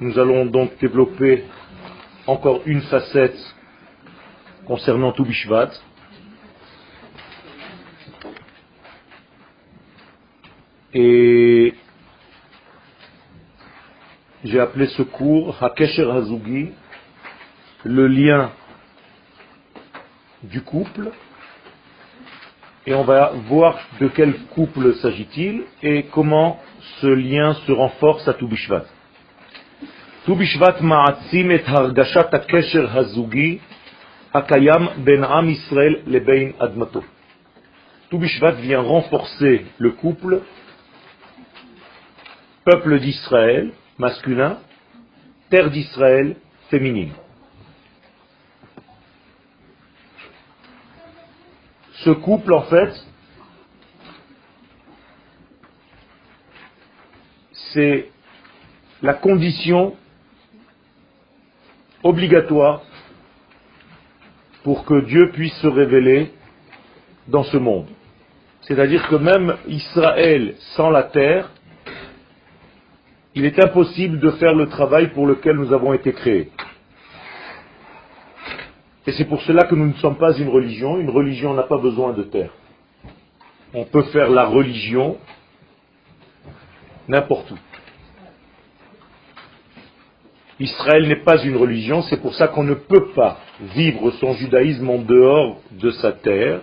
Nous allons donc développer encore une facette concernant tout Bishvat. Et j'ai appelé ce cours Hakesher Hazugi, le lien du couple. Et on va voir de quel couple s'agit-il et comment ce lien se renforce à Toubishvat. Toubishvat ma'atzim et hargashat hakesher hazugi akayam ben am Israël admato. Vient renforcer le couple peuple d'Israël masculin, terre d'Israël féminine. Ce couple, en fait, c'est la condition obligatoire pour que Dieu puisse se révéler dans ce monde. C'est-à-dire que même Israël sans la terre, il est impossible de faire le travail pour lequel nous avons été créés. Et c'est pour cela que nous ne sommes pas une religion. Une religion n'a pas besoin de terre. On peut faire la religion n'importe où. Israël n'est pas une religion, c'est pour ça qu'on ne peut pas vivre son judaïsme en dehors de sa terre.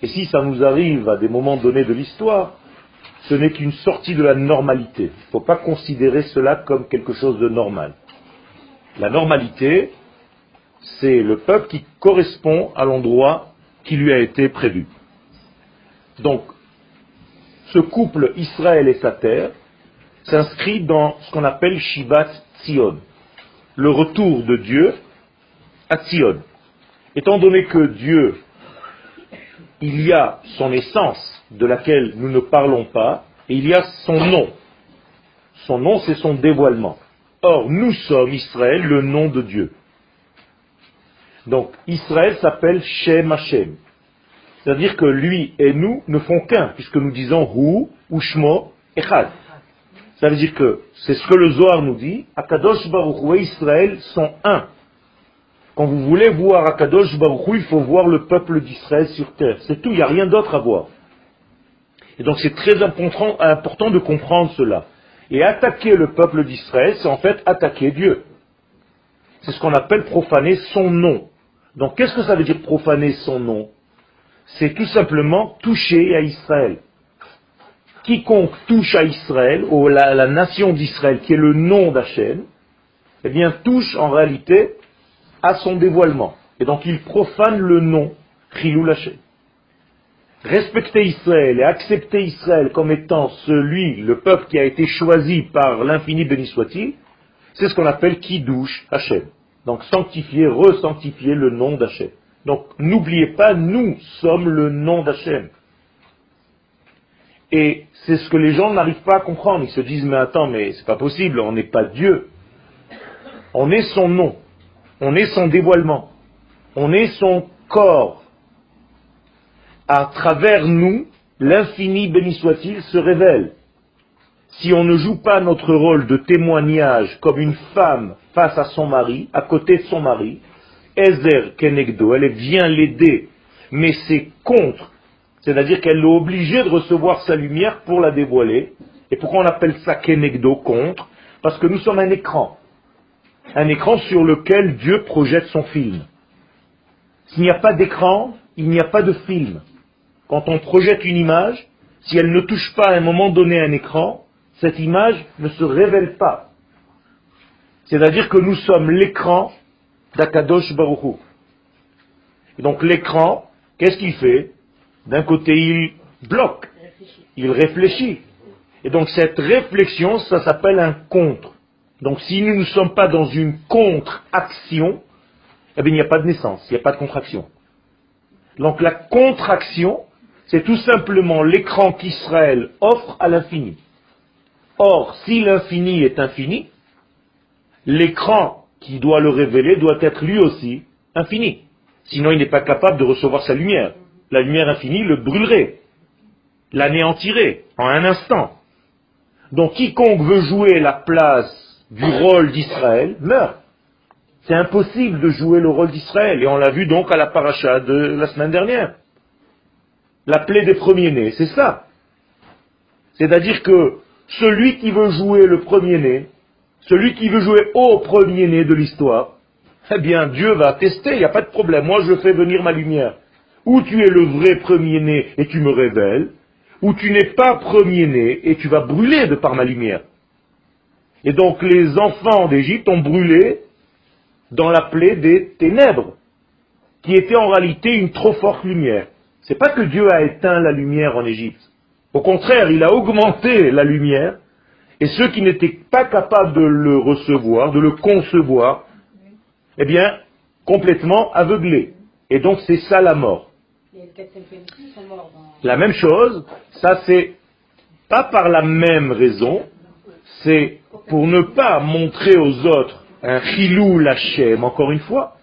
Et si ça nous arrive à des moments donnés de l'histoire, ce n'est qu'une sortie de la normalité. Il ne faut pas considérer cela comme quelque chose de normal. La normalité, c'est le peuple qui correspond à l'endroit qui lui a été prévu. Donc, ce couple Israël et sa terre s'inscrit dans ce qu'on appelle Shivat Tzion, le retour de Dieu à Tzion. Étant donné que Dieu, il y a son essence de laquelle nous ne parlons pas, et il y a son nom. Son nom, c'est son dévoilement. Or, nous sommes Israël, le nom de Dieu. Donc, Israël s'appelle Shem Hashem. C'est-à-dire que lui et nous ne font qu'un, puisque nous disons Hu ou Shmo Echad. Ça veut dire que c'est ce que le Zohar nous dit, Akadosh Baruch et Israël sont un. Quand vous voulez voir Akadosh Baruch il faut voir le peuple d'Israël sur terre. C'est tout, il n'y a rien d'autre à voir. Et donc c'est très important de comprendre cela. Et attaquer le peuple d'Israël, c'est en fait attaquer Dieu. C'est ce qu'on appelle profaner son nom. Donc qu'est-ce que ça veut dire profaner son nom? C'est tout simplement toucher à Israël. Quiconque touche à Israël, ou à la nation d'Israël, qui est le nom d'Hachem, eh bien touche en réalité à son dévoilement. Et donc il profane le nom, Chilou Hachem respecter Israël et accepter Israël comme étant celui, le peuple qui a été choisi par l'infini béni soit-il, c'est ce qu'on appelle Kiddush Hachem. Donc sanctifier, resanctifier le nom d'Hachem. Donc n'oubliez pas, nous sommes le nom d'Hachem. Et c'est ce que les gens n'arrivent pas à comprendre. Ils se disent, mais attends, mais c'est pas possible, on n'est pas Dieu. On est son nom. On est son dévoilement. On est son corps à travers nous, l'infini béni soit-il se révèle. Si on ne joue pas notre rôle de témoignage comme une femme face à son mari, à côté de son mari, Ezer Kenegdo, elle vient l'aider, mais c'est contre. C'est-à-dire qu'elle est obligée de recevoir sa lumière pour la dévoiler. Et pourquoi on appelle ça Kenegdo, contre? Parce que nous sommes un écran. Un écran sur lequel Dieu projette son film. S'il n'y a pas d'écran, il n'y a pas de film. Quand on projette une image, si elle ne touche pas à un moment donné un écran, cette image ne se révèle pas. C'est-à-dire que nous sommes l'écran d'Akadosh Baruchou. Donc l'écran, qu'est-ce qu'il fait? D'un côté, il bloque, il réfléchit. Et donc cette réflexion, ça s'appelle un contre. Donc si nous ne sommes pas dans une contre-action, eh bien il n'y a pas de naissance, il n'y a pas de contraction. Donc la contraction, c'est tout simplement l'écran qu'Israël offre à l'infini. Or, si l'infini est infini, l'écran qui doit le révéler doit être lui aussi infini. Sinon, il n'est pas capable de recevoir sa lumière. La lumière infinie le brûlerait, l'anéantirait en un instant. Donc quiconque veut jouer la place du rôle d'Israël meurt. C'est impossible de jouer le rôle d'Israël. Et on l'a vu donc à la paracha de la semaine dernière. La plaie des premiers-nés, c'est ça. C'est-à-dire que celui qui veut jouer le premier-né, celui qui veut jouer au premier-né de l'histoire, eh bien Dieu va tester, il n'y a pas de problème. Moi je fais venir ma lumière. Ou tu es le vrai premier-né et tu me révèles, ou tu n'es pas premier-né et tu vas brûler de par ma lumière. Et donc les enfants d'Égypte ont brûlé dans la plaie des ténèbres, qui était en réalité une trop forte lumière. C'est pas que Dieu a éteint la lumière en Égypte. Au contraire, il a augmenté la lumière, et ceux qui n'étaient pas capables de le recevoir, de le concevoir, eh bien, complètement aveuglés. Et donc c'est ça la mort. La même chose, ça c'est pas par la même raison, c'est pour ne pas montrer aux autres un chilou lachem, encore une fois.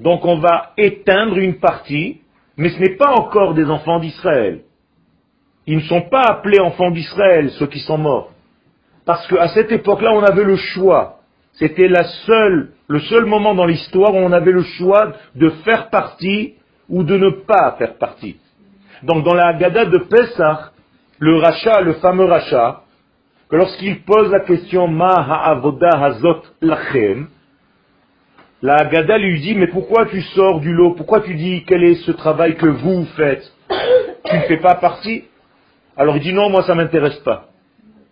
Donc on va éteindre une partie, mais ce n'est pas encore des enfants d'Israël. Ils ne sont pas appelés enfants d'Israël, ceux qui sont morts. Parce qu'à cette époque-là, on avait le choix. C'était la seule, le seul moment dans l'histoire où on avait le choix de faire partie ou de ne pas faire partie. Donc dans la Haggadah de Pessah, le rachat, le fameux rachat, que lorsqu'il pose la question Ma ha'avoda hazot lachem, la Haggadah lui dit Mais pourquoi tu sors du lot? Pourquoi tu dis quel est ce travail que vous faites? Tu ne fais pas partie? Alors il dit Non, moi ça ne m'intéresse pas.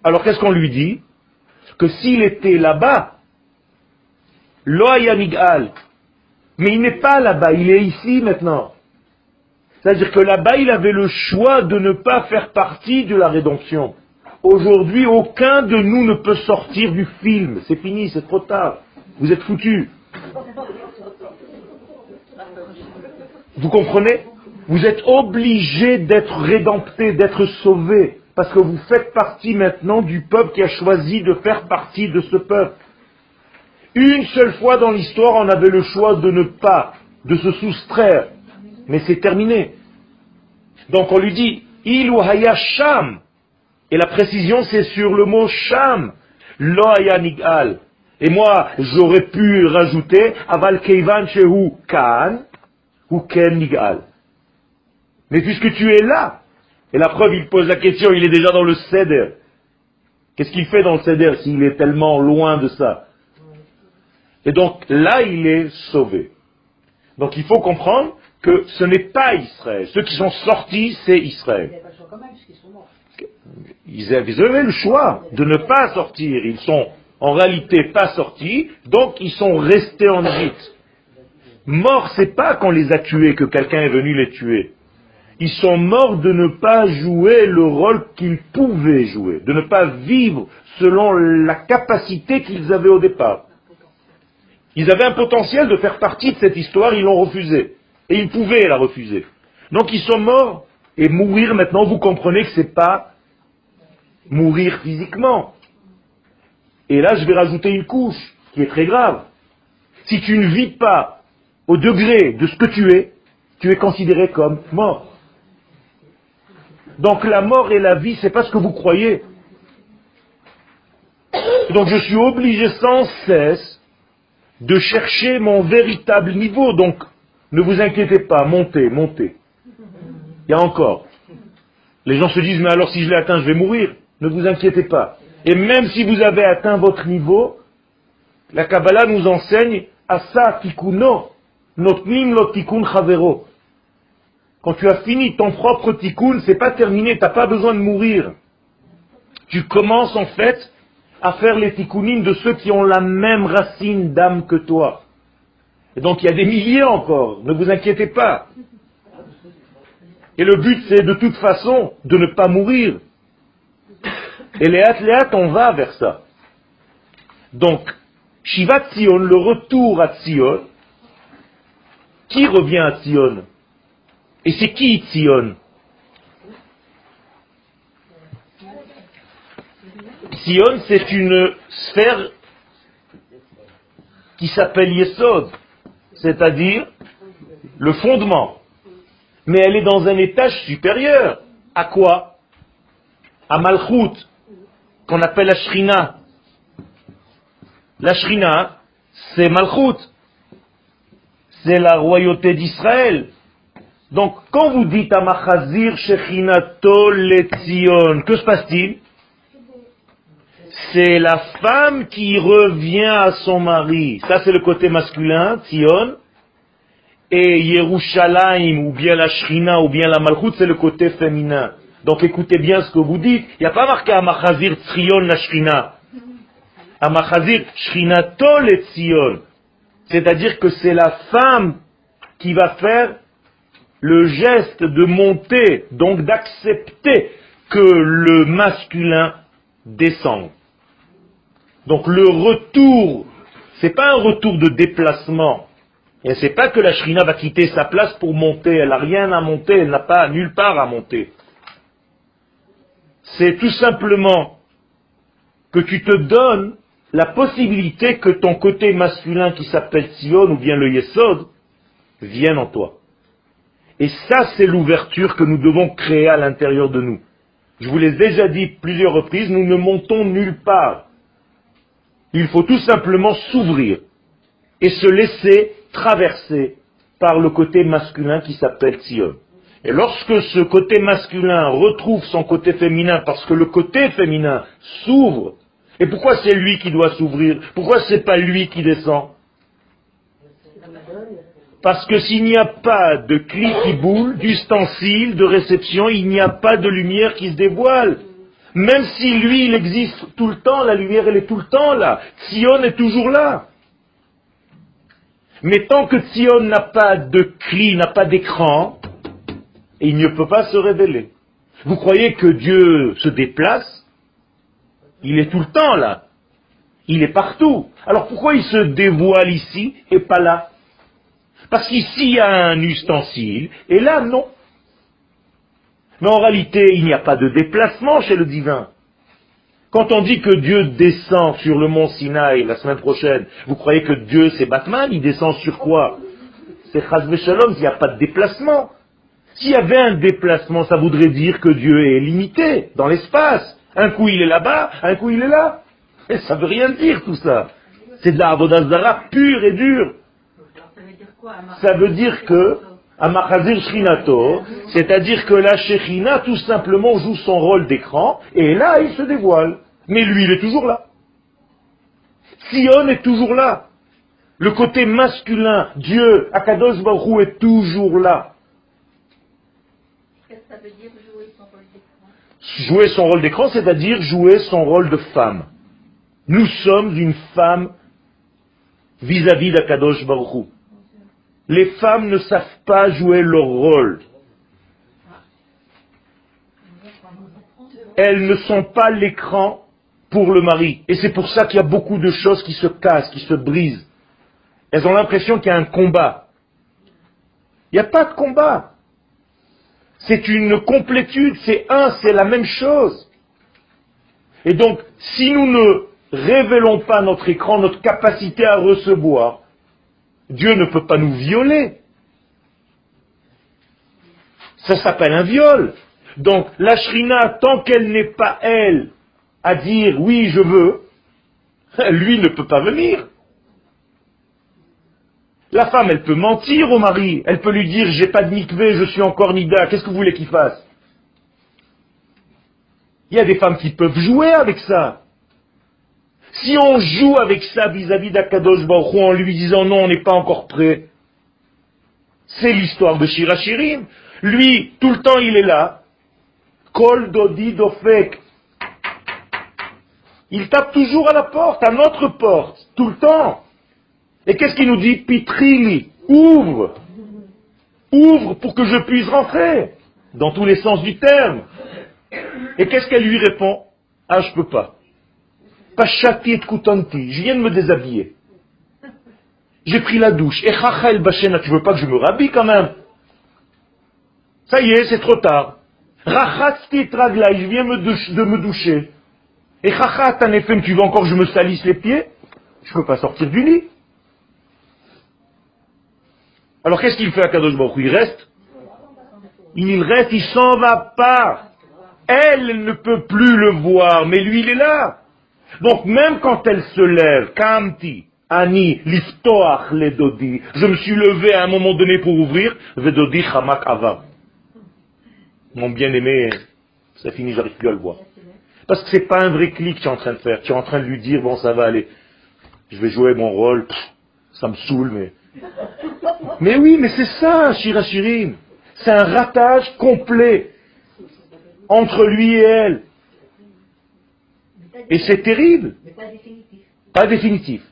Alors qu'est-ce qu'on lui dit? Que s'il était là-bas, Loayanigal, mais il n'est pas là-bas, il est ici maintenant. C'est-à-dire que là-bas, il avait le choix de ne pas faire partie de la rédemption. Aujourd'hui, aucun de nous ne peut sortir du film. C'est fini, c'est trop tard. Vous êtes foutus. Vous comprenez? Vous êtes obligé d'être rédempté, d'être sauvé, parce que vous faites partie maintenant du peuple qui a choisi de faire partie de ce peuple. Une seule fois dans l'histoire, on avait le choix de ne pas, de se soustraire. Mais c'est terminé. Donc on lui dit, il ou sham. Et la précision, c'est sur le mot sham. Lo nigal. Et moi, j'aurais pu rajouter, aval keivan shehu kan, ou ken nigal. Mais puisque tu es là, et la preuve, il pose la question, il est déjà dans le seder. Qu'est-ce qu'il fait dans le seder s'il est tellement loin de ça et donc là, il est sauvé. Donc il faut comprendre que ce n'est pas Israël. Ceux qui sont sortis, c'est Israël. Ils avaient le choix de ne pas sortir. Ils sont en réalité pas sortis, donc ils sont restés en Égypte. Morts, c'est pas qu'on les a tués que quelqu'un est venu les tuer. Ils sont morts de ne pas jouer le rôle qu'ils pouvaient jouer, de ne pas vivre selon la capacité qu'ils avaient au départ. Ils avaient un potentiel de faire partie de cette histoire, ils l'ont refusé. Et ils pouvaient la refuser. Donc ils sont morts. Et mourir maintenant, vous comprenez que ce n'est pas mourir physiquement. Et là, je vais rajouter une couche qui est très grave. Si tu ne vis pas au degré de ce que tu es, tu es considéré comme mort. Donc la mort et la vie, ce n'est pas ce que vous croyez. Donc je suis obligé sans cesse de chercher mon véritable niveau. Donc, ne vous inquiétez pas, montez, montez. Il y a encore. Les gens se disent, mais alors si je l'ai atteint, je vais mourir. Ne vous inquiétez pas. Et même si vous avez atteint votre niveau, la Kabbalah nous enseigne Asa tikuno, notnim lo tikkun chavero. Quand tu as fini ton propre tikkun, c'est pas terminé, tu n'as pas besoin de mourir. Tu commences en fait à faire les tikkunim de ceux qui ont la même racine d'âme que toi. Et donc il y a des milliers encore, ne vous inquiétez pas. Et le but c'est de toute façon de ne pas mourir. Et les athlètes, on va vers ça. Donc, Shiva Tzion, le retour à Tzion, qui revient à Tzion Et c'est qui Tzion Sion, c'est une sphère qui s'appelle Yesod, c'est-à-dire le fondement. Mais elle est dans un étage supérieur. À quoi À Malchut. qu'on appelle la Shrina. La Shrina, c'est Malchut. C'est la royauté d'Israël. Donc, quand vous dites à Machazir Shechinato Letzion, que se passe-t-il? C'est la femme qui revient à son mari. Ça, c'est le côté masculin, Tzion. Et Yerushalayim, ou bien la Shrina, ou bien la Malchut, c'est le côté féminin. Donc écoutez bien ce que vous dites. Il n'y a pas marqué à Machazir la Shrina. À Machazir Shrinato. C'est-à-dire que c'est la femme qui va faire le geste de monter, donc d'accepter que le masculin descende. Donc le retour, c'est pas un retour de déplacement. Et c'est pas que la shrina va quitter sa place pour monter. Elle n'a rien à monter, elle n'a pas nulle part à monter. C'est tout simplement que tu te donnes la possibilité que ton côté masculin qui s'appelle Sion ou bien le Yesod vienne en toi. Et ça, c'est l'ouverture que nous devons créer à l'intérieur de nous. Je vous l'ai déjà dit plusieurs reprises, nous ne montons nulle part. Il faut tout simplement s'ouvrir et se laisser traverser par le côté masculin qui s'appelle Sion. Et lorsque ce côté masculin retrouve son côté féminin, parce que le côté féminin s'ouvre, et pourquoi c'est lui qui doit s'ouvrir? Pourquoi c'est pas lui qui descend? Parce que s'il n'y a pas de cli qui boule, d'ustensile, de réception, il n'y a pas de lumière qui se dévoile. Même si lui, il existe tout le temps, la lumière, elle est tout le temps là. Sion est toujours là. Mais tant que Sion n'a pas de cli, n'a pas d'écran, il ne peut pas se révéler. Vous croyez que Dieu se déplace? Il est tout le temps là. Il est partout. Alors pourquoi il se dévoile ici et pas là? Parce qu'ici, il y a un ustensile, et là, non. Mais en réalité, il n'y a pas de déplacement chez le divin. Quand on dit que Dieu descend sur le mont Sinaï la semaine prochaine, vous croyez que Dieu c'est Batman? Il descend sur quoi? C'est Chazve Shalom, il n'y a pas de déplacement. S'il y avait un déplacement, ça voudrait dire que Dieu est limité dans l'espace. Un coup il est là-bas, un coup il est là. Et ça veut rien dire tout ça. C'est de la Avodazara pure et dure. Ça veut dire que, Amachazir Shrinato, c'est-à-dire que la Shechina tout simplement joue son rôle d'écran, et là il se dévoile. Mais lui, il est toujours là. Sion est toujours là. Le côté masculin, Dieu, Akadosh Baruch est toujours là. Qu'est-ce que ça veut dire jouer son rôle d'écran? Jouer son rôle d'écran, c'est-à-dire jouer son rôle de femme. Nous sommes une femme vis-à-vis d'Akadosh Baruch les femmes ne savent pas jouer leur rôle. Elles ne sont pas l'écran pour le mari. Et c'est pour ça qu'il y a beaucoup de choses qui se cassent, qui se brisent. Elles ont l'impression qu'il y a un combat. Il n'y a pas de combat. C'est une complétude, c'est un, c'est la même chose. Et donc, si nous ne révélons pas notre écran, notre capacité à recevoir, Dieu ne peut pas nous violer. Ça s'appelle un viol. Donc la shrina, tant qu'elle n'est pas elle à dire oui je veux, lui ne peut pas venir. La femme, elle peut mentir au mari, elle peut lui dire j'ai pas de mikvé, je suis encore nida, qu'est-ce que vous voulez qu'il fasse? Il y a des femmes qui peuvent jouer avec ça. Si on joue avec ça vis-à-vis d'Akadosh Baruch en lui disant non, on n'est pas encore prêt, c'est l'histoire de Shirachirim. Lui, tout le temps, il est là. Kol dodi dofek. Il tape toujours à la porte, à notre porte, tout le temps. Et qu'est-ce qu'il nous dit? Pitrili, ouvre. Ouvre pour que je puisse rentrer. Dans tous les sens du terme. Et qu'est-ce qu'elle lui répond? Ah, je peux pas. Pachati et Koutanti, je viens de me déshabiller. J'ai pris la douche. Et Chachel Bachena, tu veux pas que je me rhabille quand même? Ça y est, c'est trop tard. Rachatsti je viens de me doucher. Et Chachat Anefem, tu veux encore que je me salisse les pieds? Je peux pas sortir du lit. Alors qu'est-ce qu'il fait à Kadosh Baruch Il reste? Il reste, il s'en va pas. Elle ne peut plus le voir, mais lui il est là. Donc même quand elle se lève, Kamti, Ani, liftoach les dodi, je me suis levé à un moment donné pour ouvrir, vedodi chamak ava. Mon bien-aimé, ça finit, j'arrive plus à le voir. Parce que c'est pas un vrai clic que tu es en train de faire. Tu es en train de lui dire, bon, ça va aller. Je vais jouer mon rôle. ça me saoule, mais... Mais oui, mais c'est ça, Shirachirim. C'est un ratage complet entre lui et elle. Et c'est terrible. Pas définitif.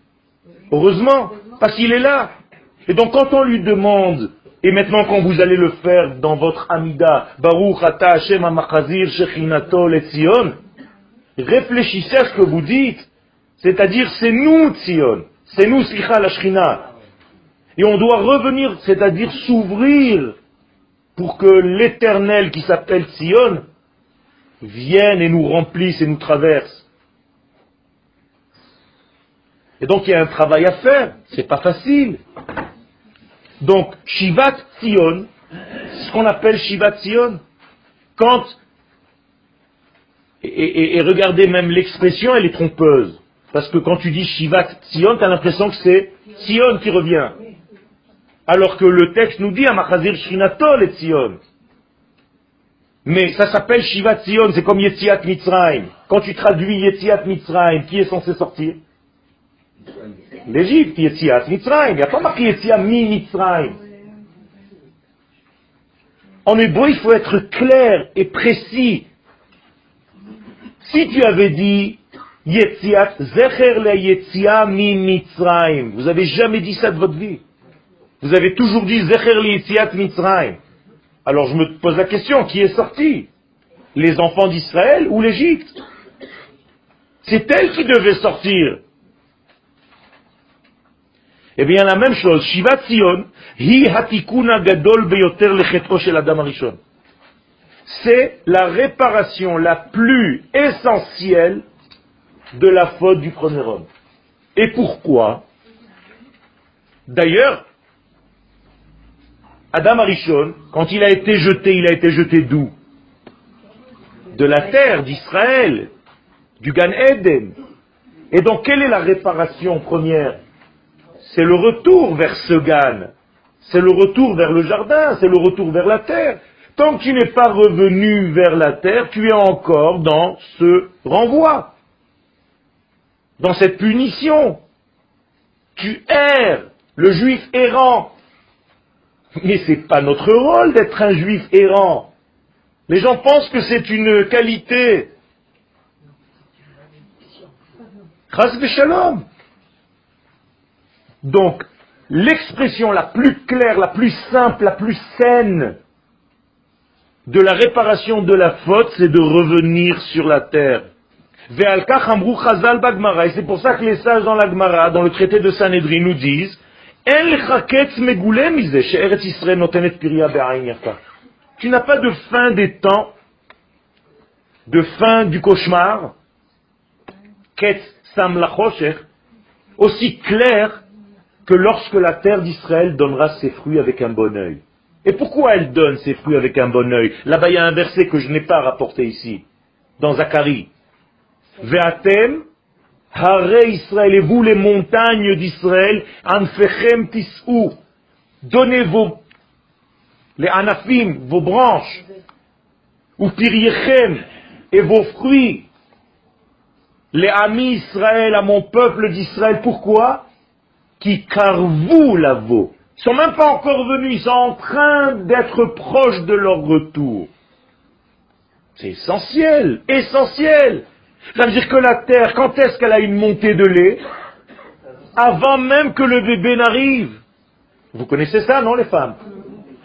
Heureusement, parce qu'il est là. Et donc quand on lui demande, et maintenant quand vous allez le faire dans votre Amida, Baruch Ata Hashem Amachazir Shechinato Letzion, réfléchissez à ce que vous dites. C'est-à-dire, c'est nous, Tzion. C'est nous, Slicha la Shrina. Et on doit revenir, c'est-à-dire s'ouvrir pour que l'éternel qui s'appelle Tzion vienne et nous remplisse et nous traverse. Et donc il y a un travail à faire, c'est pas facile. Donc, Shivat Tzion, ce qu'on appelle Shivat Tzion, quand, et, regardez même l'expression, elle est trompeuse. Parce que quand tu dis Shivat Tzion, tu as l'impression que c'est Tzion qui revient. Alors que le texte nous dit Amachazir Shinatol et Tzion. Mais ça s'appelle Shivat Tzion, c'est comme Yetziat Mitzrayim. Quand tu traduis Yetziat Mitzrayim, qui est censé sortir? L'Égypte, Yetziat Mitzrayim. Il n'y a pas marqué Yetziat mi Mitzrayim. En hébreu, il faut être clair et précis. Si tu avais dit Yetziat, Zecher le Yetziat mi Mitzrayim, vous avez jamais dit ça de votre vie. Vous avez toujours dit Zecher le Yetziat Mitzrayim. Alors je me pose la question, qui est sorti? Les enfants d'Israël ou l'Égypte? C'est elle qui devait sortir. Eh bien, la même chose, Shiva hi hatikuna gadol beyoter lechetro shel adam arishon. C'est la réparation la plus essentielle de la faute du premier homme. Et pourquoi? D'ailleurs, Adam Arishon, quand il a été jeté, il a été jeté d'où? De la terre d'Israël, du Gan Eden. Et donc, quelle est la réparation première? C'est le retour vers ce Gan. C'est le retour vers le jardin, c'est le retour vers la terre. Tant que tu n'es pas revenu vers la terre, tu es encore dans ce renvoi, dans cette punition. Tu erres, le juif errant. Mais ce n'est pas notre rôle d'être un juif errant. Les gens pensent que c'est une qualité. Chas shalom. Donc, l'expression la plus claire, la plus simple, la plus saine de la réparation de la faute, c'est de revenir sur la terre. Et c'est pour ça que les sages dans la Gemara, dans le traité de Sanhedrin, nous disent tu n'as pas de fin des temps, de fin du cauchemar, aussi clair que lorsque la terre d'Israël donnera ses fruits avec un bon œil. Et pourquoi elle donne ses fruits avec un bon œil Là-bas, il y a un verset que je n'ai pas rapporté ici, dans Zacharie. Ve'atem, hare Israël, et vous les montagnes d'Israël, anfechem tis'u, donnez vos, les anafim, vos branches, ou piriechem, et vos fruits, les amis Israël, à mon peuple d'Israël. Pourquoi? Qui carvou la vaut. Ils sont même pas encore venus, ils sont en train d'être proches de leur retour. C'est essentiel, essentiel. Ça veut dire que la terre, quand est-ce qu'elle a une montée de lait? Avant même que le bébé n'arrive. Vous connaissez ça, non, les femmes?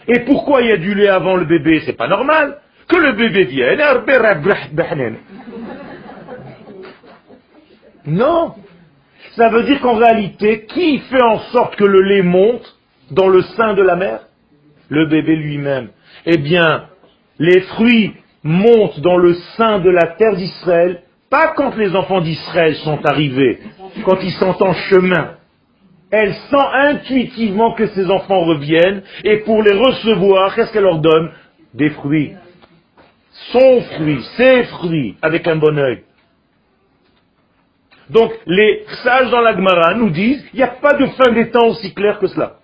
Et pourquoi il y a du lait avant le bébé? C'est pas normal. Que le bébé vienne. Non. Ça veut dire qu'en réalité, qui fait en sorte que le lait monte dans le sein de la mère? Le bébé lui-même. Eh bien, les fruits montent dans le sein de la terre d'Israël, pas quand les enfants d'Israël sont arrivés, quand ils sont en chemin. Elle sent intuitivement que ses enfants reviennent, et pour les recevoir, qu'est-ce qu'elle leur donne? Des fruits. son fruit, ses fruits, avec un bon oeil. Donc, les sages dans la Gemara nous disent, il n'y a pas de fin des temps aussi clair que cela.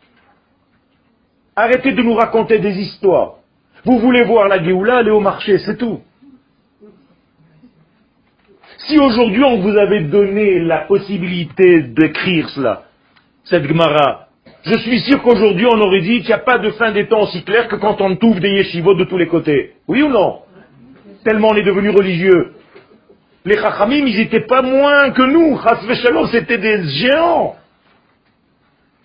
Arrêtez de nous raconter des histoires. Vous voulez voir la Géoula, allez au marché, c'est tout. Si aujourd'hui on vous avait donné la possibilité d'écrire cela, cette Gemara, je suis sûr qu'aujourd'hui on aurait dit qu'il n'y a pas de fin des temps aussi clair que quand on touffe des yeshivot de tous les côtés. Oui ou non? Tellement on est devenu religieux. Les chachamim, ils n'étaient pas moins que nous. c'était des géants.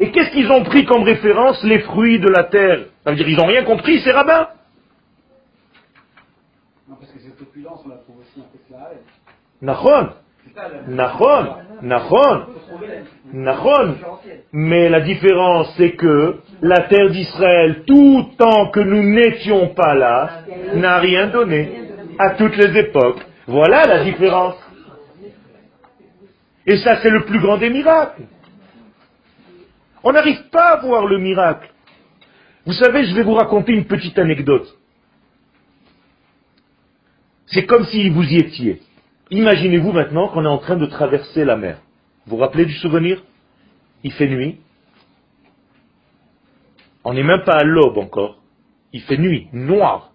Et qu'est-ce qu'ils ont pris comme référence? Les fruits de la terre. Ça veut dire ils n'ont rien compris, ces rabbins. Non, parce que cette opulence, on la trouve aussi un peu Nachon. Nachon. Nachon. Nachon. Mais la différence, c'est que la terre d'Israël, tout tant que nous n'étions pas là, n'a rien donné à toutes les époques. Voilà la différence. Et ça, c'est le plus grand des miracles. On n'arrive pas à voir le miracle. Vous savez, je vais vous raconter une petite anecdote. C'est comme si vous y étiez. Imaginez-vous maintenant qu'on est en train de traverser la mer. Vous vous rappelez du souvenir? Il fait nuit. On n'est même pas à l'aube encore. Il fait nuit, noir.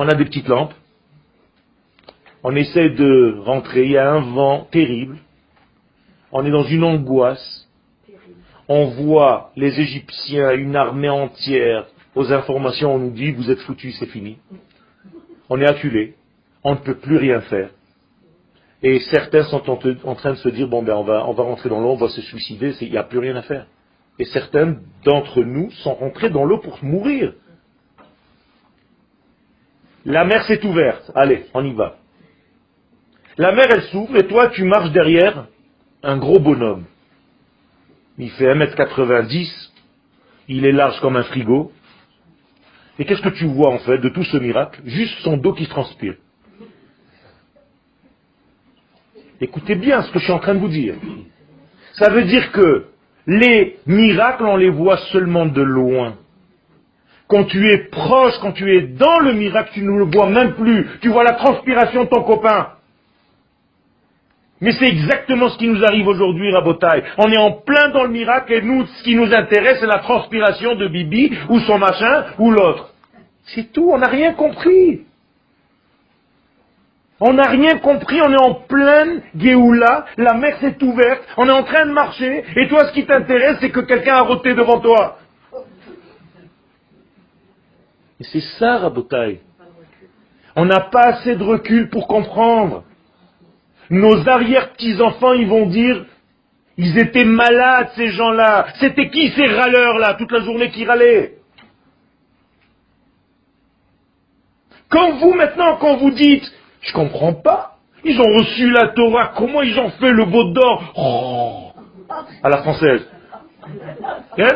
On a des petites lampes. On essaie de rentrer. Il y a un vent terrible. On est dans une angoisse. On voit les Égyptiens, une armée entière. Aux informations, on nous dit, vous êtes foutus, c'est fini. On est acculé. On ne peut plus rien faire. Et certains sont en, train de se dire, bon ben on va, on va rentrer dans l'eau, on va se suicider, il n'y a plus rien à faire. Et certains d'entre nous sont rentrés dans l'eau pour mourir. La mer s'est ouverte. Allez, on y va. La mer, elle s'ouvre et toi, tu marches derrière un gros bonhomme. Il fait 1m90, il est large comme un frigo. Et qu'est-ce que tu vois en fait de tout ce miracle? Juste son dos qui transpire. Écoutez bien ce que je suis en train de vous dire. Ça veut dire que les miracles, on les voit seulement de loin. Quand tu es proche, quand tu es dans le miracle, tu ne le vois même plus. Tu vois la transpiration de ton copain. Mais c'est exactement ce qui nous arrive aujourd'hui, Rabotaille. On est en plein dans le miracle et nous, ce qui nous intéresse, c'est la transpiration de Bibi ou son machin ou l'autre. C'est tout, on n'a rien compris. On n'a rien compris, on est en pleine Géoula, la mer s'est ouverte, on est en train de marcher, et toi ce qui t'intéresse c'est que quelqu'un a roté devant toi. Et c'est ça, Rabotaille. On n'a pas assez de recul pour comprendre. Nos arrière-petits-enfants, ils vont dire, ils étaient malades, ces gens-là. C'était qui ces râleurs-là, toute la journée qui râlaient? Quand vous, maintenant, quand vous dites, je comprends pas, ils ont reçu la Torah, comment ils ont fait le beau d'or? Oh, à la française hein?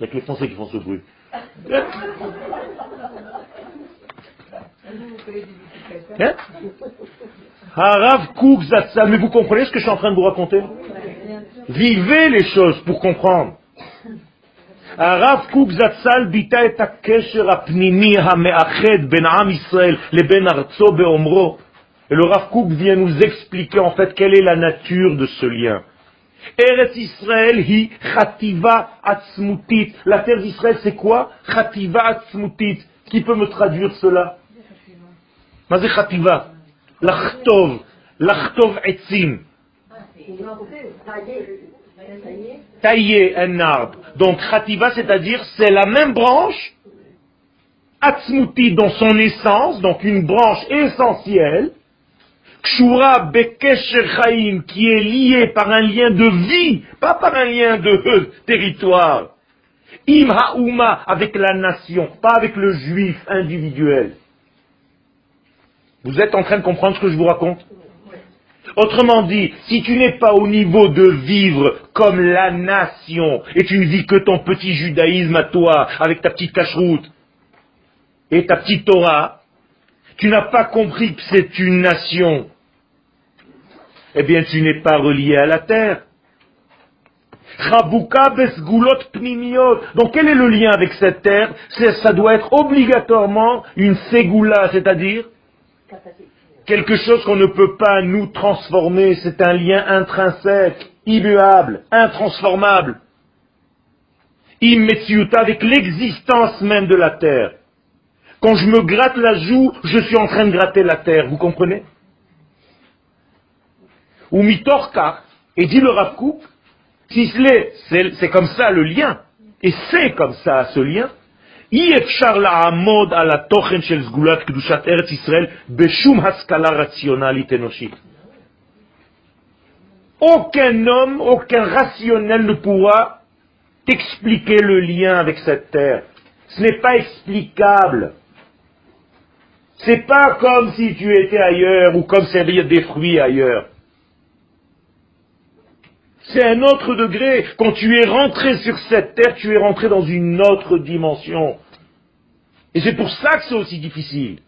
Les Français qui font ce bruit. Hein? Hein Harav Kouk mais vous comprenez ce que je suis en train de vous raconter? Vivez les choses pour comprendre. Harav ben am Israël le Rav Kouk vient nous expliquer en fait quelle est la nature de ce lien. Eretz Israël hi Khativa Atzmutit. La terre d'Israël, c'est quoi? Khativa Atzmutit. Qui peut me traduire cela? Mazé Khativa. L'achtov. L'achtov Etzim. Tailler un arbre. Donc Khativa, c'est-à-dire, c'est la même branche, Atzmutit dans son essence, donc une branche essentielle, kshura bekesher qui est liée par un lien de vie, pas par un lien de territoire. Im ha'uma, avec la nation, pas avec le juif individuel. Vous êtes en train de comprendre ce que je vous raconte? Autrement dit, si tu n'es pas au niveau de vivre comme la nation, et tu ne vis que ton petit judaïsme à toi, avec ta petite cacheroute et ta petite Torah, tu n'as pas compris que c'est une nation, eh bien tu n'es pas relié à la terre. Donc quel est le lien avec cette terre? Ça doit être obligatoirement une ségoula, c'est-à-dire quelque chose qu'on ne peut pas nous transformer. C'est un lien intrinsèque, immuable, intransformable. Immetsiuta avec l'existence même de la terre. Quand je me gratte la joue, je suis en train de gratter la terre, vous comprenez? Ou mitorka, et dit le Rav si c'est comme ça le lien, et c'est comme ça ce lien, aucun homme, aucun rationnel ne pourra expliquer le lien avec cette terre. Ce n'est pas explicable. C'est pas comme si tu étais ailleurs ou comme s'il y des fruits ailleurs. C'est un autre degré. Quand tu es rentré sur cette terre, tu es rentré dans une autre dimension. Et c'est pour ça que c'est aussi difficile.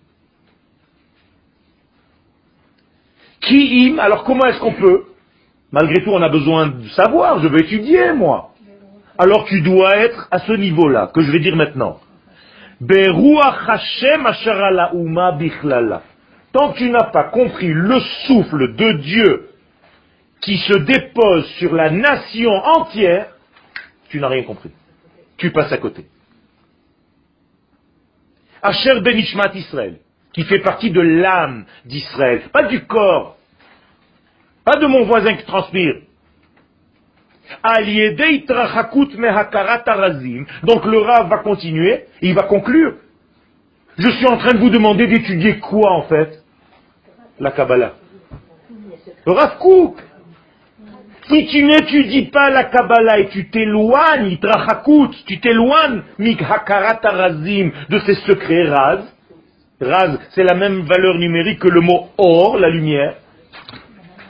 Qui im, alors comment est-ce qu'on peut? Malgré tout, on a besoin de savoir, je veux étudier, moi. Alors tu dois être à ce niveau-là, que je vais dire maintenant. Tant que tu n'as pas compris le souffle de Dieu qui se dépose sur la nation entière, tu n'as rien compris. Tu passes à côté. Asher Benishmat Israël, qui fait partie de l'âme d'Israël, pas du corps, pas de mon voisin qui transpire. Donc le Rav va continuer, il va conclure. Je suis en train de vous demander d'étudier quoi en fait? La Kabbalah. Le Rav si tu n'étudies pas la Kabbalah et tu t'éloignes, tu t'éloignes, de ces secrets raz, raz, c'est la même valeur numérique que le mot or, la lumière.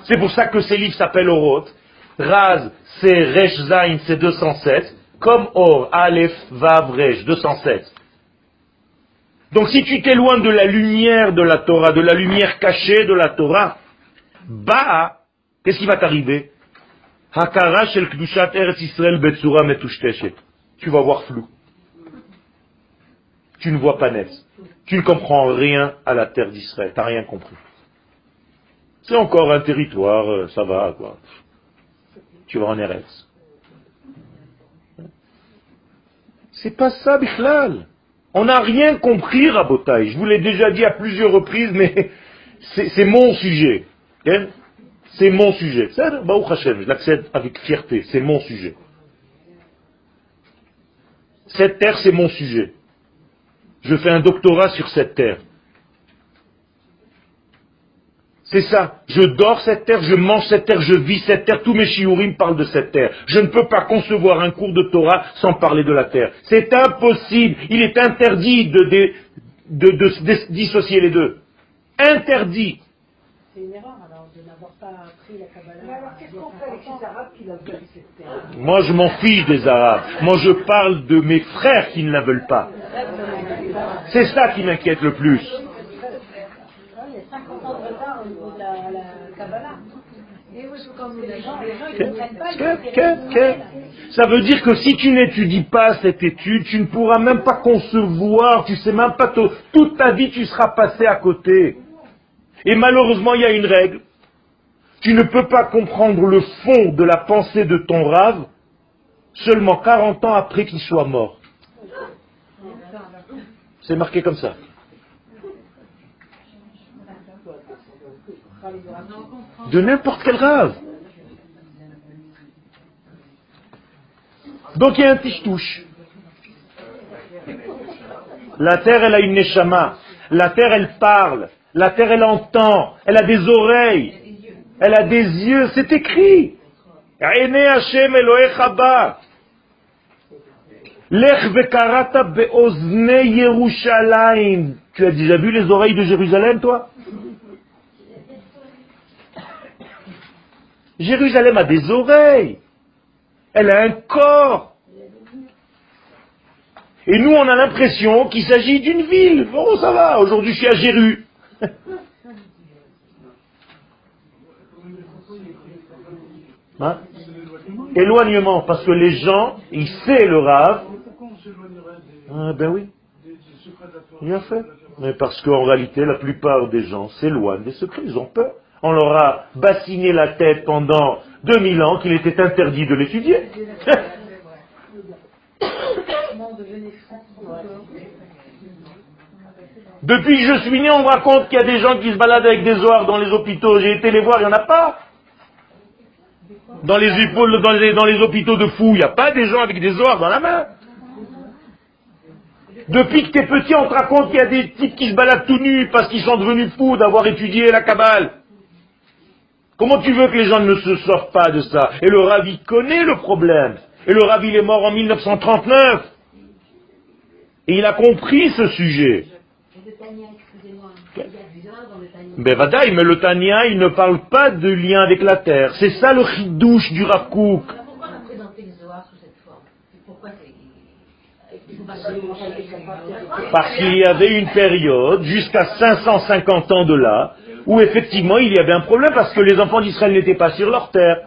C'est pour ça que ces livres s'appellent Oroth. Raz, c'est Resh Zain, c'est 207. Comme Or, Aleph, Vav, Resh, 207. Donc si tu t'éloignes de la lumière de la Torah, de la lumière cachée de la Torah, bah, qu'est-ce qui va t'arriver? Tu vas voir flou. Tu ne vois pas net. Tu ne comprends rien à la terre d'Israël. Tu n'as rien compris. C'est encore un territoire, euh, ça va, quoi. Tu vas en Eretz. C'est pas ça, Bichlal. On n'a rien compris, Rabotaï. Je vous l'ai déjà dit à plusieurs reprises, mais c'est mon sujet. C'est mon sujet. je l'accède avec fierté. C'est mon sujet. Cette terre, c'est mon sujet. Je fais un doctorat sur cette terre. C'est ça. Je dors cette terre, je mange cette terre, je vis cette terre. Tous mes shiurim parlent de cette terre. Je ne peux pas concevoir un cours de Torah sans parler de la terre. C'est impossible. Il est interdit de, de dissocier les deux. Interdit. C'est une erreur alors de n'avoir pas appris la Kabbalah. Mais alors qu'est-ce qu'on fait avec ces Arabes qui la veulent cette terre? Moi je m'en fiche des Arabes. Moi je parle de mes frères qui ne la veulent pas. C'est ça qui m'inquiète le plus. Il y a 50 ans de retard au niveau de la, Kabbalah. Ça veut dire que si tu n'étudies pas cette étude, tu ne pourras même pas concevoir, tu sais même pas, toute ta vie tu seras passé à côté. Et malheureusement, il y a une règle. Tu ne peux pas comprendre le fond de la pensée de ton rave seulement 40 ans après qu'il soit mort. C'est marqué comme ça. De n'importe quel rave. Donc il y a un touche. La terre, elle a une neshama. La terre, elle parle. La terre, elle entend, elle a des oreilles, elle a des yeux, c'est écrit. Tu as déjà vu les oreilles de Jérusalem, toi? Jérusalem a des oreilles. Elle a un corps. Et nous, on a l'impression qu'il s'agit d'une ville. Bon, ça va. Aujourd'hui, je suis à Jéru. Hein? Éloignement, parce que les gens, ils savent le rave. Ah, ben oui. Bien fait. Mais parce qu'en réalité, la plupart des gens s'éloignent des secrets, ils ont peur. On leur a bassiné la tête pendant 2000 ans qu'il était interdit de l'étudier. Depuis que je suis né, on me raconte qu'il y a des gens qui se baladent avec des oirs dans les hôpitaux. J'ai été les voir, il n'y en a pas. Dans les, dans les hôpitaux de fous, il n'y a pas des gens avec des oirs dans la main. Depuis que tu es petit, on te raconte qu'il y a des types qui se baladent tout nus parce qu'ils sont devenus fous d'avoir étudié la Kabbale. Comment tu veux que les gens ne se sortent pas de ça? Et le Ravi connaît le problème. Et le Ravi est mort en 1939. Et il a compris ce sujet. Ben vadaï, mais le Tania, il ne parle pas de lien avec la terre. C'est ça le chidouche du Rav Parce qu'il y avait une période, jusqu'à 550 ans de là, où effectivement il y avait un problème parce que les enfants d'Israël n'étaient pas sur leur terre.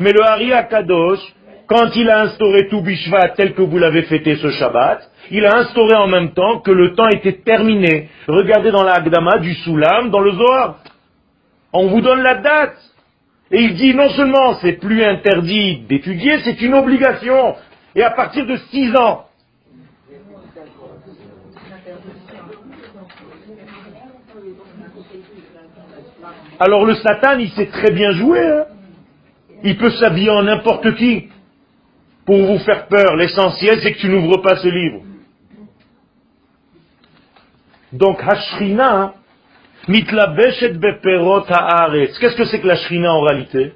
Mais le Hari Akadosh, quand il a instauré tout Bishvat tel que vous l'avez fêté ce Shabbat, il a instauré en même temps que le temps était terminé. Regardez dans la Agdama du Soulam, dans le Zohar. On vous donne la date. Et il dit non seulement c'est plus interdit d'étudier, c'est une obligation. Et à partir de 6 ans, Alors le Satan, il sait très bien jouer. Hein. il peut s'habiller en n'importe qui pour vous faire peur. L'essentiel, c'est que tu n'ouvres pas ce livre. Donc, Hashrina, mitlabeshet beperot haaretz. Qu'est-ce que c'est que la Shrina en réalité?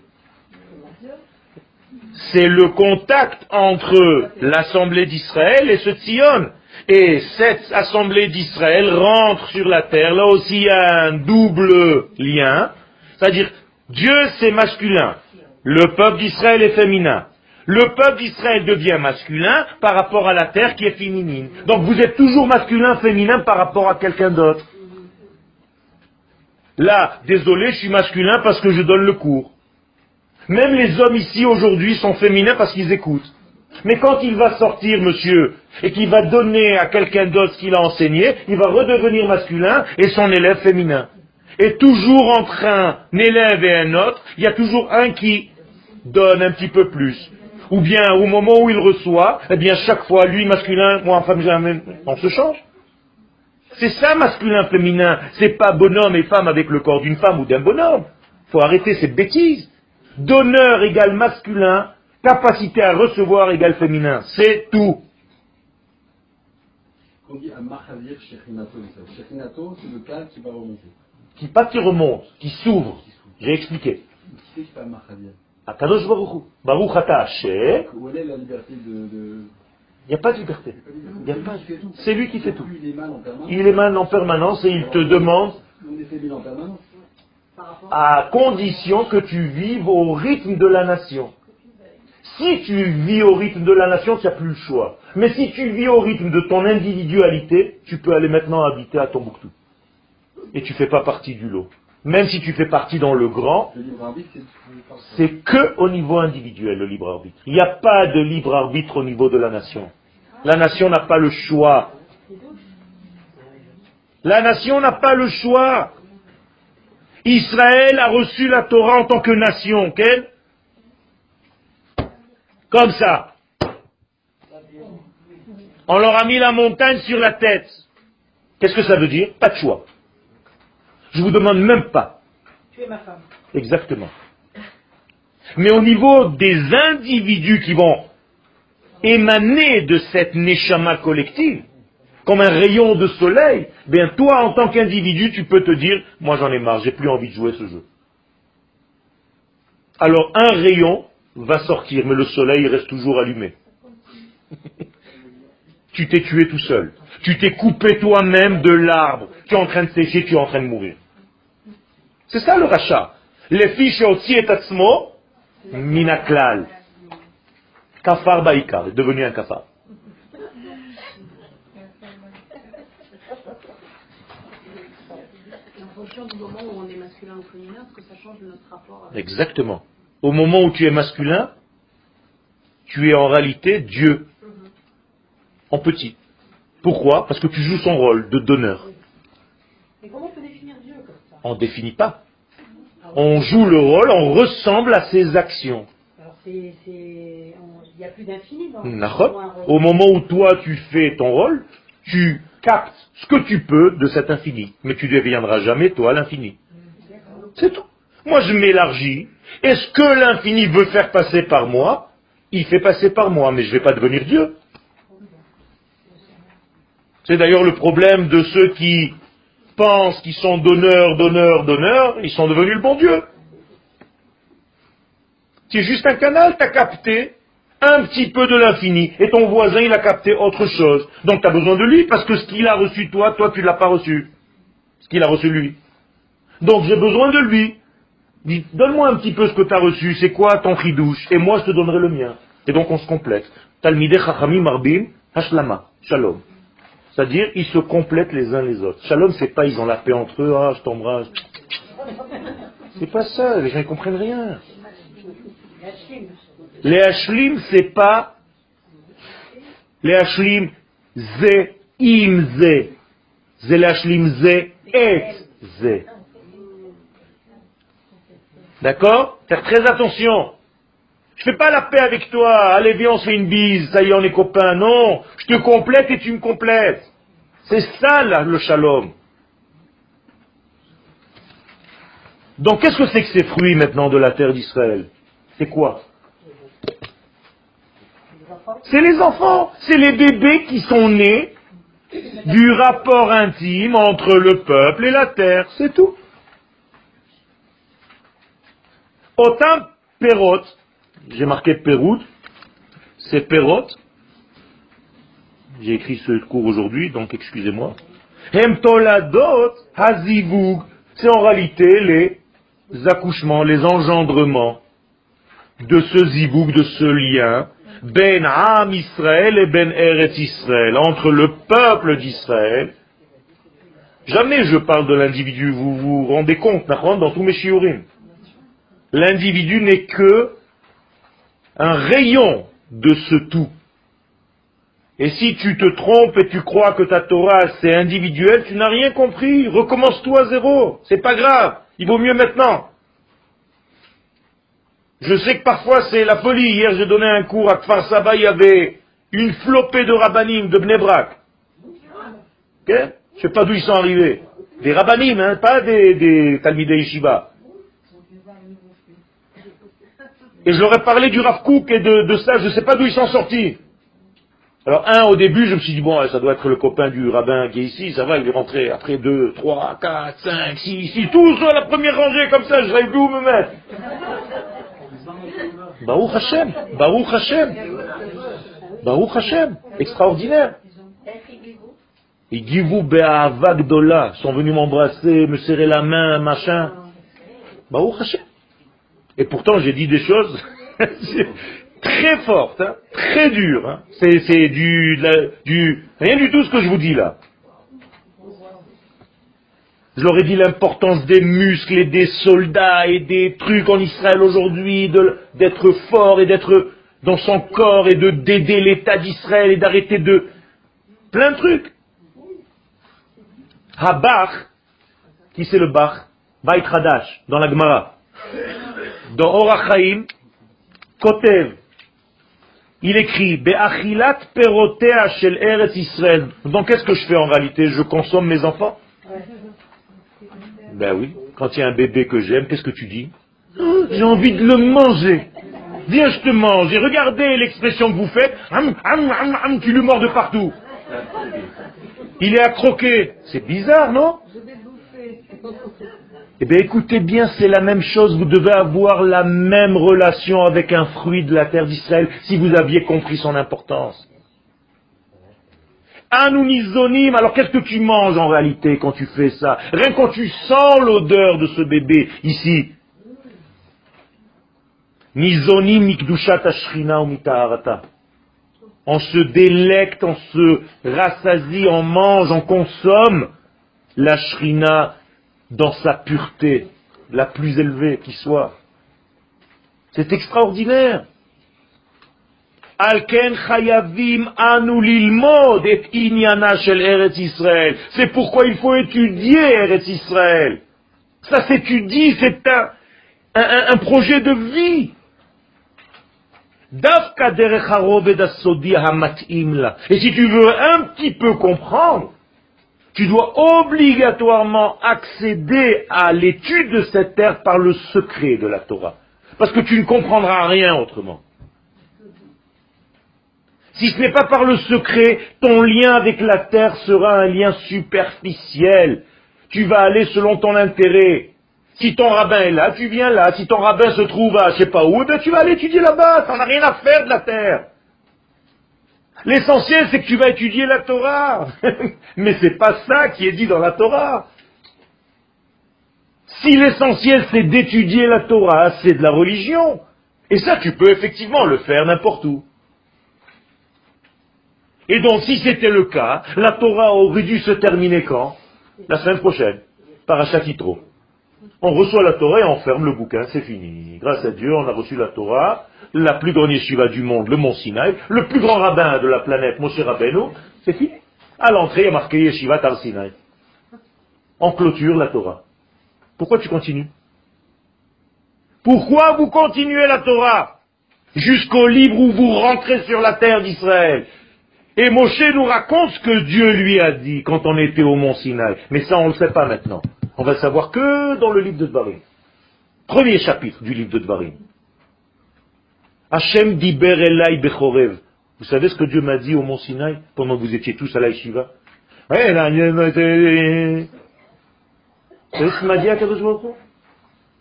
C'est le contact entre l'assemblée d'Israël et ce Tzion. Et cette assemblée d'Israël rentre sur la terre. Là aussi, il y a un double lien. C'est-à-dire, Dieu c'est masculin. Le peuple d'Israël est féminin. Le peuple d'Israël devient masculin par rapport à la terre qui est féminine. Donc vous êtes toujours masculin, féminin par rapport à quelqu'un d'autre. Là, désolé, je suis masculin parce que je donne le cours. Même les hommes ici aujourd'hui sont féminins parce qu'ils écoutent. Mais quand il va sortir, monsieur, et qu'il va donner à quelqu'un d'autre ce qu'il a enseigné, il va redevenir masculin et son élève féminin. Et toujours entre un élève et un autre, il y a toujours un qui donne un petit peu plus. Ou bien au moment où il reçoit, eh bien chaque fois, lui masculin, moi femme, on se change. C'est ça masculin, féminin. C'est pas bonhomme et femme avec le corps d'une femme ou d'un bonhomme. Faut arrêter cette bêtise. Donneur égale masculin, capacité à recevoir égale féminin. C'est tout. On dit c'est le cadre qui va remonter. Qui pas qui remonte, qui s'ouvre. J'ai expliqué. Qui c'est qui fait Akadosh Baruch Baruch Ata Où est la liberté de... Il n'y a pas de liberté. Il a pas... C'est lui qui fait tout. Il émane en permanence et il te demande à condition que tu vives au rythme de la nation. Si tu vis au rythme de la nation, tu n'as plus le choix. Mais si tu vis au rythme de ton individualité, tu peux aller maintenant habiter à Tombouctou. Et tu ne fais pas partie du lot. Même si tu fais partie dans le grand, c'est que au niveau individuel le libre arbitre. Il n'y a pas de libre arbitre au niveau de la nation. La nation n'a pas le choix. La nation n'a pas le choix. Israël a reçu la Torah en tant que nation, ok Comme ça. On leur a mis la montagne sur la tête. Qu'est-ce que ça veut dire? Pas de choix. Je vous demande même pas. Tu es ma femme. Exactement. Mais au niveau des individus qui vont émaner de cette neshama collective, comme un rayon de soleil, bien toi en tant qu'individu, tu peux te dire, moi j'en ai marre, j'ai plus envie de jouer ce jeu. Alors un rayon va sortir, mais le soleil reste toujours allumé. tu t'es tué tout seul. Tu t'es coupé toi-même de l'arbre. Tu es en train de sécher, tu es en train de mourir. C'est ça le rachat. Les fiches aussi et atzmo, minaklal. Kafar baïkar, est devenu un kafar. En fonction du moment où on est masculin ou féminin, est-ce que ça change notre rapport avec... Exactement. Au moment où tu es masculin, tu es en réalité Dieu. En petit. Pourquoi? Parce que tu joues son rôle de donneur. Mais comment on peut définir Dieu comme ça? On ne définit pas. On joue le rôle, on ressemble à ses actions. Il n'y a plus d'infini dans. Au moment où toi tu fais ton rôle, tu captes ce que tu peux de cet infini. Mais tu ne deviendras jamais toi l'infini. C'est tout. Moi je m'élargis. Et ce que l'infini veut faire passer par moi, il fait passer par moi. Mais je ne vais pas devenir Dieu. C'est d'ailleurs le problème de ceux qui pensent qu'ils sont donneurs, donneurs, donneurs, ils sont devenus le bon Dieu. Es juste un canal, tu as capté un petit peu de l'infini, et ton voisin, il a capté autre chose. Donc tu as besoin de lui, parce que ce qu'il a reçu toi, toi, tu ne l'as pas reçu. Ce qu'il a reçu lui. Donc j'ai besoin de lui. Donne-moi un petit peu ce que tu as reçu, c'est quoi ton douche et moi je te donnerai le mien. Et donc on se complète. Talmideh chachamim marbim, hashlama, shalom. C'est-à-dire, ils se complètent les uns les autres. Shalom, c'est pas ils ont la paix entre eux, ah, je t'embrasse. C'est pas ça, les gens ne comprennent rien. Les hashlim, c'est pas les hashlim ze im ze. C'est les hashlim ze et ze. D'accord Faire très attention. Je fais pas la paix avec toi. Allez, viens, on se fait une bise. Ça y est, on est copains. Non. Je te complète et tu me complètes. C'est ça, le shalom. Donc, qu'est-ce que c'est que ces fruits maintenant de la terre d'Israël? C'est quoi? C'est les enfants. C'est les bébés qui sont nés du rapport intime entre le peuple et la terre. C'est tout. Autant perot, j'ai marqué Pérout, c'est Perot. J'ai écrit ce cours aujourd'hui, donc excusez-moi. Hemtoladot hazivug, c'est en réalité les accouchements, les engendrements de ce ziboug, de ce lien, ben Am Israël et ben Eretz Israël, entre le peuple d'Israël. Jamais je parle de l'individu, vous vous rendez compte, dans tous mes shiurim. L'individu n'est que un rayon de ce tout. Et si tu te trompes et tu crois que ta Torah c'est individuel, tu n'as rien compris. Recommence-toi à zéro. C'est pas grave. Il vaut mieux maintenant. Je sais que parfois c'est la folie. Hier j'ai donné un cours à Kfar Saba, il y avait une flopée de rabbanim de Bnebrak. Je sais pas d'où ils sont arrivés. Des rabbanim, hein, pas des, des. Et je leur ai parlé du Rav Kook et de, ça, je ne sais pas d'où ils sont sortis. Alors, un, au début, je me suis dit, bon, ça doit être le copain du rabbin qui est ici, ça va, il est rentré après deux, trois, quatre, cinq, six, six, tous à la première rangée comme ça, je savais plus où me mettre. Baruch Hashem, Baruch Hashem, Baruch Hashem, extraordinaire. Ils Givou Be'ahava Gdola, sont venus m'embrasser, me serrer la main, machin. Baruch Hashem. Et pourtant, j'ai dit des choses très fortes, hein, très dures. Hein. C'est, du, du, rien du tout ce que je vous dis là. Je leur ai dit l'importance des muscles et des soldats et des trucs en Israël aujourd'hui, d'être fort et d'être dans son corps et de d'aider l'État d'Israël et d'arrêter de plein de trucs. Habach, qui c'est le Bach? Bait Hadash, dans la Gemara. Dans Orachaim, Kotev, il écrit Be'achilat perotea shel Eretz Israël. Donc qu'est-ce que je fais en réalité? Je consomme mes enfants? Ben oui. Quand il y a un bébé que j'aime, qu'est-ce que tu dis? Oh, J'ai envie de le manger. Viens, je te mange. Et regardez l'expression que vous faites. Tu le mords de partout. Il est à croquer. C'est bizarre, non? Eh bien, écoutez bien, c'est la même chose. Vous devez avoir la même relation avec un fruit de la terre d'Israël si vous aviez compris son importance. Anounizonim, alors qu'est-ce que tu manges en réalité quand tu fais ça? Rien quand tu sens l'odeur de ce bébé ici. On se délecte, on se rassasie, on mange, on consomme la shrina dans sa pureté, la plus élevée qui soit. C'est extraordinaire. C'est pourquoi il faut étudier Eretz Israël. Ça s'étudie, c'est un, un, un projet de vie. Et si tu veux un petit peu comprendre, tu dois obligatoirement accéder à l'étude de cette terre par le secret de la Torah. Parce que tu ne comprendras rien autrement. Si ce n'est pas par le secret, ton lien avec la terre sera un lien superficiel. Tu vas aller selon ton intérêt. Si ton rabbin est là, tu viens là. Si ton rabbin se trouve à je sais pas où, ben tu vas aller étudier là-bas. N'en as rien à faire de la terre. L'essentiel, c'est que tu vas étudier la Torah. Mais c'est pas ça qui est dit dans la Torah. Si l'essentiel, c'est d'étudier la Torah, c'est de la religion. Et ça, tu peux effectivement le faire n'importe où. Et donc, si c'était le cas, la Torah aurait dû se terminer quand? La semaine prochaine, par un. On reçoit la Torah et on ferme le bouquin, c'est fini. Grâce à Dieu, on a reçu la Torah, la plus grande yeshiva du monde, le mont Sinaï, le plus grand rabbin de la planète, Moshe Rabbeinu, c'est fini. À l'entrée, il y a marqué yeshiva Tar Sinaï. On clôture la Torah. Pourquoi tu continues? Pourquoi vous continuez la Torah? Jusqu'au livre où vous rentrez sur la terre d'Israël. Et Moshe nous raconte ce que Dieu lui a dit quand on était au mont Sinaï. Mais ça, on ne le sait pas maintenant. On va savoir que dans le livre de Dvarim. Premier chapitre du livre de Dvarim. Hachem diber elai bechorev. Vous savez ce que Dieu m'a dit au mont Sinaï pendant que vous étiez tous à la Yeshiva? Vous savez ce qu'il m'a dit à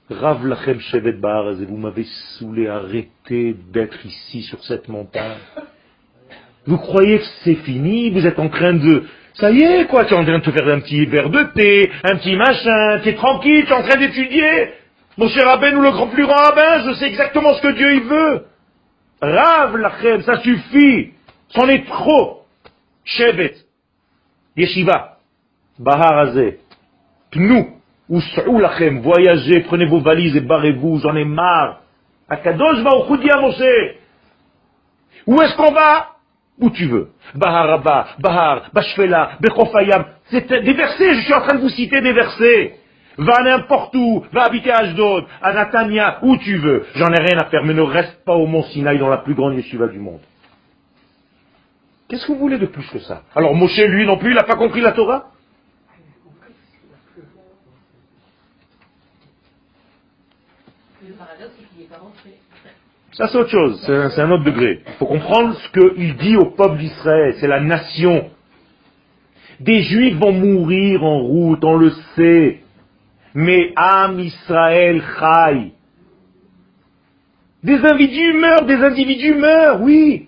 Rav lachem shevet vous m'avez saoulé, arrêtez d'être ici sur cette montagne. Vous croyez que c'est fini? Vous êtes en train de... Ça y est, quoi, tu es en train de te faire un petit verre de thé, un petit machin, tu es tranquille, tu es en train d'étudier. Mon cher ou le grand plus grand rabbin, je sais exactement ce que Dieu il veut. Rav lachem, ça suffit. C'en est trop. Shevet, yeshiva, bahar pnou, ou lachem, voyagez, prenez vos valises et barrez-vous, j'en ai marre. Akadosh va au Moshe. Où est-ce qu'on va? Où tu veux. Baharaba, Bahar, Bashfela, Bechofayam. C'est des versets, je suis en train de vous citer des versets. Va n'importe où, va habiter à Ashdod, à Natania, où tu veux. J'en ai rien à faire, mais ne reste pas au mont Sinaï dans la plus grande yeshiva du monde. Qu'est-ce que vous voulez de plus que ça? Alors Moshe, lui non plus, il n'a pas compris la Torah Le paradoxe, c'est qu'il n'est pas rentré. Ça, c'est autre chose, c'est un, autre degré. Il faut comprendre ce qu'il dit au peuple d'Israël, c'est la nation. Des juifs vont mourir en route, on le sait. Mais Am Israël Chai. Des individus meurent, des individus meurent, oui.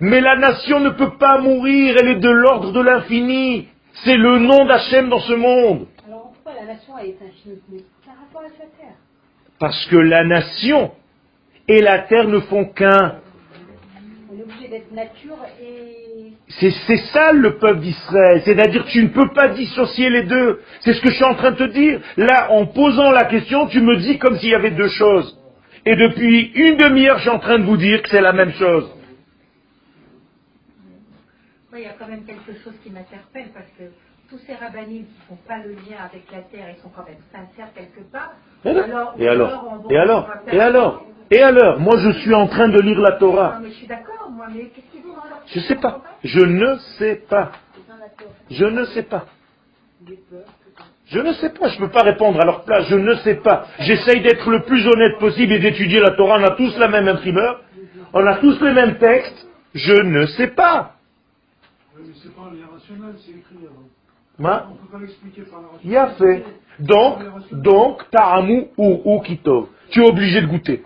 Mais la nation ne peut pas mourir, elle est de l'ordre de l'infini. C'est le nom d'Hachem dans ce monde. Alors pourquoi la nation est infinie? Par rapport à sa terre. Parce que la nation, et la terre ne font qu'un. On est obligé d'être nature et... C'est ça le peuple d'Israël. C'est-à-dire tu ne peux pas dissocier les deux. C'est ce que je suis en train de te dire. Là, en posant la question, tu me dis comme s'il y avait deux choses. Et depuis une demi-heure, je suis en train de vous dire que c'est la même chose. il y a quand même quelque chose qui m'interpelle parce que tous ces rabbinimes qui ne font pas le lien avec la terre, ils sont quand même sincères quelque part. et alors? Et alors? Et alors? Et alors, moi je suis en train de lire la Torah. je suis d'accord, moi, mais qu'est-ce Je ne sais pas. Je ne sais pas. Je ne sais pas. Je ne sais pas, je ne peux pas répondre à leur place, je ne sais pas. J'essaye d'être le plus honnête possible et d'étudier la Torah. On a tous la même imprimeur, on a tous les mêmes textes. Je ne sais pas. c'est pas rationnel, c'est écrit avant. On peut pas l'expliquer par Il a fait. Donc, donc, ta'amu ou ou kitov. Tu es obligé de goûter.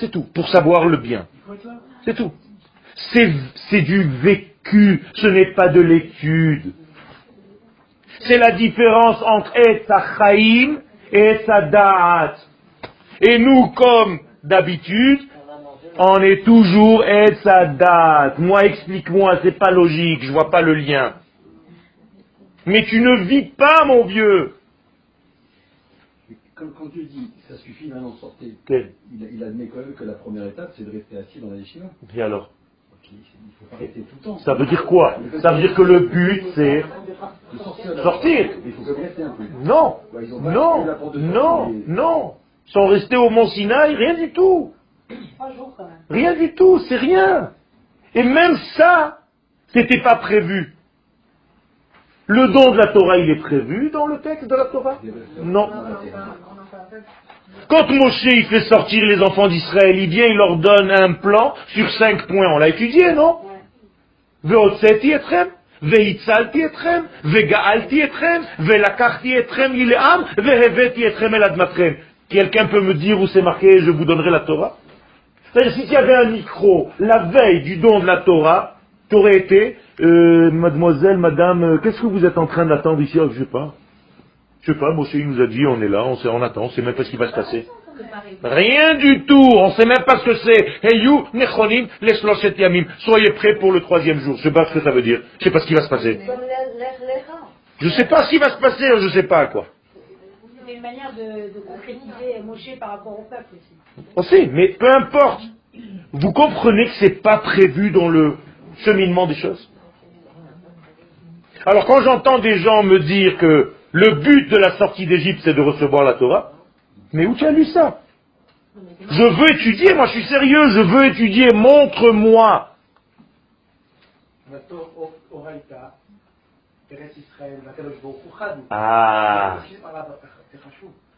C'est tout, pour savoir le bien. C'est tout. C'est du vécu, ce n'est pas de l'étude. C'est la différence entre Etzachaim et Etzadat. Et nous, comme d'habitude, on est toujours Etzadat. Moi, explique-moi, c'est pas logique, je vois pas le lien. Mais tu ne vis pas, mon vieux. Quand, quand Dieu dit ça suffit maintenant sortez, Quel il, il admet quand même que la première étape c'est de rester assis dans la yeshiva. Et alors il ne faut pas rester tout le temps. Ça veut dire quoi? Ça veut dire que le but c'est De sortir. de- sortir. Mais il faut quand même rester un peu. Non, Bah, ils ont pas non, fait la porte de sortie, non, non. Sans rester au Mont Sinaï, rien du tout. Trois jours quand même. Rien du tout, c'est rien. Et même ça, c'était pas prévu. Le don de la Torah, il est prévu dans le texte de la Torah? Non. Quand Moshe fait sortir les enfants d'Israël, il vient, il leur donne un plan sur cinq points. On l'a étudié, non? Quelqu'un peut me dire où c'est marqué, je vous donnerai la Torah? C'est-à-dire, un micro, la veille du don de la Torah, t'aurais été, euh, mademoiselle, madame, euh, qu'est-ce que vous êtes en train d'attendre ici? Ah, Je sais pas. Je sais pas, Moshe il nous a dit, on est là, on, sait, on attend, on sait même pas ce qui va se passer. Rien du tout, on sait même pas ce que c'est. Heyu nechonim yamim. Soyez prêts pour le troisième jour. Je sais pas ce que ça veut dire. Je sais pas ce qui va se passer. Je sais pas ce qui va se passer, je sais pas quoi. C'était une manière de, de concrétiser Moshe par rapport au peuple aussi. On sait, mais peu importe. Vous comprenez que c'est pas prévu dans le cheminement des choses? Alors quand j'entends des gens me dire que le but de la sortie d'Égypte, c'est de recevoir la Torah. Mais où tu as lu ça? Je veux étudier, moi je suis sérieux, je veux étudier, montre-moi. Ah.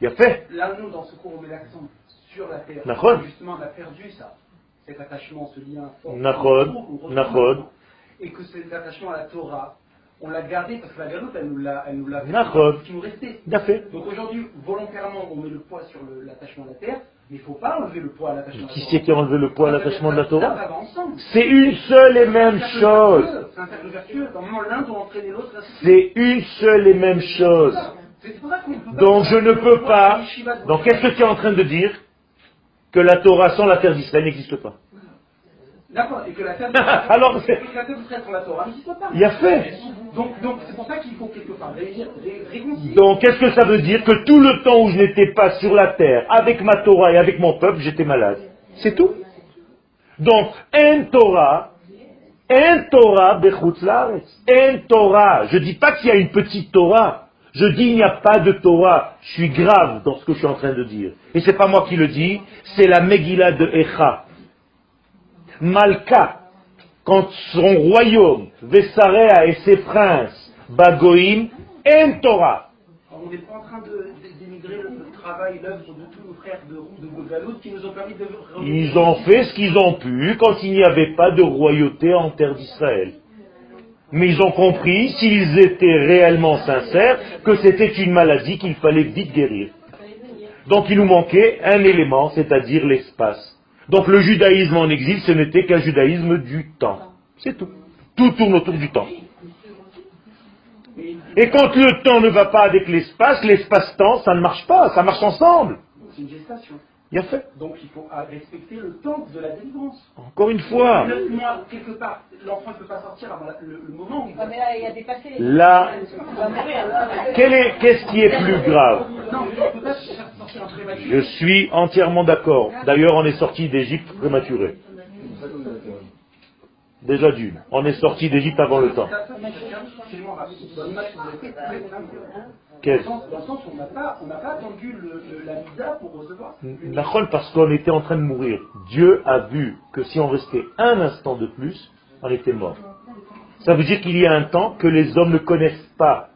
Il a fait. Là, nous, dans ce cours, on met l'accent sur la terre. Justement, on a perdu ça, cet attachement, ce lien fort. Et que cet attachement à la Torah, on l'a gardé parce que la galoute, elle nous l'a, elle nous l'a fait. Qui nous restait. Donc aujourd'hui, volontairement, on met le poids sur l'attachement à la terre, mais il ne faut pas enlever le poids à l'attachement à la Qui Torah. c'est qui a enlevé le poids à l'attachement de la Torah. C'est une seule et même chose. C'est un cercle vertueux. Normalement, l'un doit entraîner l'autre. ainsi de suite. C'est une seule et même chose. Donc je ne peux pas. Donc qu'est-ce que tu es en train de dire? Que la Torah sans la terre d'Israël n'existe pas. D'accord, et que la terre Alors, c'est- la la Torah pas. Il y a fait. Donc, donc c'est pour ça qu'il faut quelque part réconcilier. Donc qu'est-ce que ça veut dire Que tout le temps où je n'étais pas sur la terre avec ma Torah et avec mon peuple, j'étais malade? C'est tout. Donc, un Torah, un Torah bechutz laaretz. Un Torah. Je dis pas qu'il y a une petite Torah. Je dis il n'y a pas de Torah. Je suis grave dans ce que je suis en train de dire. Et c'est pas moi qui le dis, c'est la Megillah de Echa. Malka, quand son royaume, Vessarea et ses princes, Bagoïm, en Torah. Alors, on n'est pas en train de- le, travail, l'œuvre de tous nos frères de, de Galoute qui nous ont permis de... Ils ont fait ce qu'ils ont pu quand il n'y avait pas de royauté en terre d'Israël. Mais ils ont compris, s'ils étaient réellement sincères, que c'était une maladie qu'il fallait vite guérir. Donc il nous manquait un élément, c'est-à-dire l'espace. Donc le judaïsme en exil, ce n'était qu'un judaïsme du temps. C'est tout. Tout tourne autour du temps. Et quand le temps ne va pas avec l'espace, l'espace-temps, ça ne marche pas, ça marche ensemble. C'est une gestation. Il a fait. Donc il faut ah, respecter le temps de la délivrance. Encore une fois. Mois, quelque part, l'enfant ne peut pas sortir avant la- le, le moment où il Ah, va... mais là, il a dépassé. Là, quel est- qu'est-ce qui est plus grave? Non, Je suis entièrement d'accord. D'ailleurs, on est sorti d'Égypte prématuré. Déjà d'une. On est sorti d'Égypte avant le temps. Dans le sens- où on n'a pas, attendu la pour recevoir. Parce qu'on était en train de mourir. Dieu a vu que si on restait un instant de plus, on était mort. Ça veut dire qu'il y a un temps que les hommes ne connaissent pas.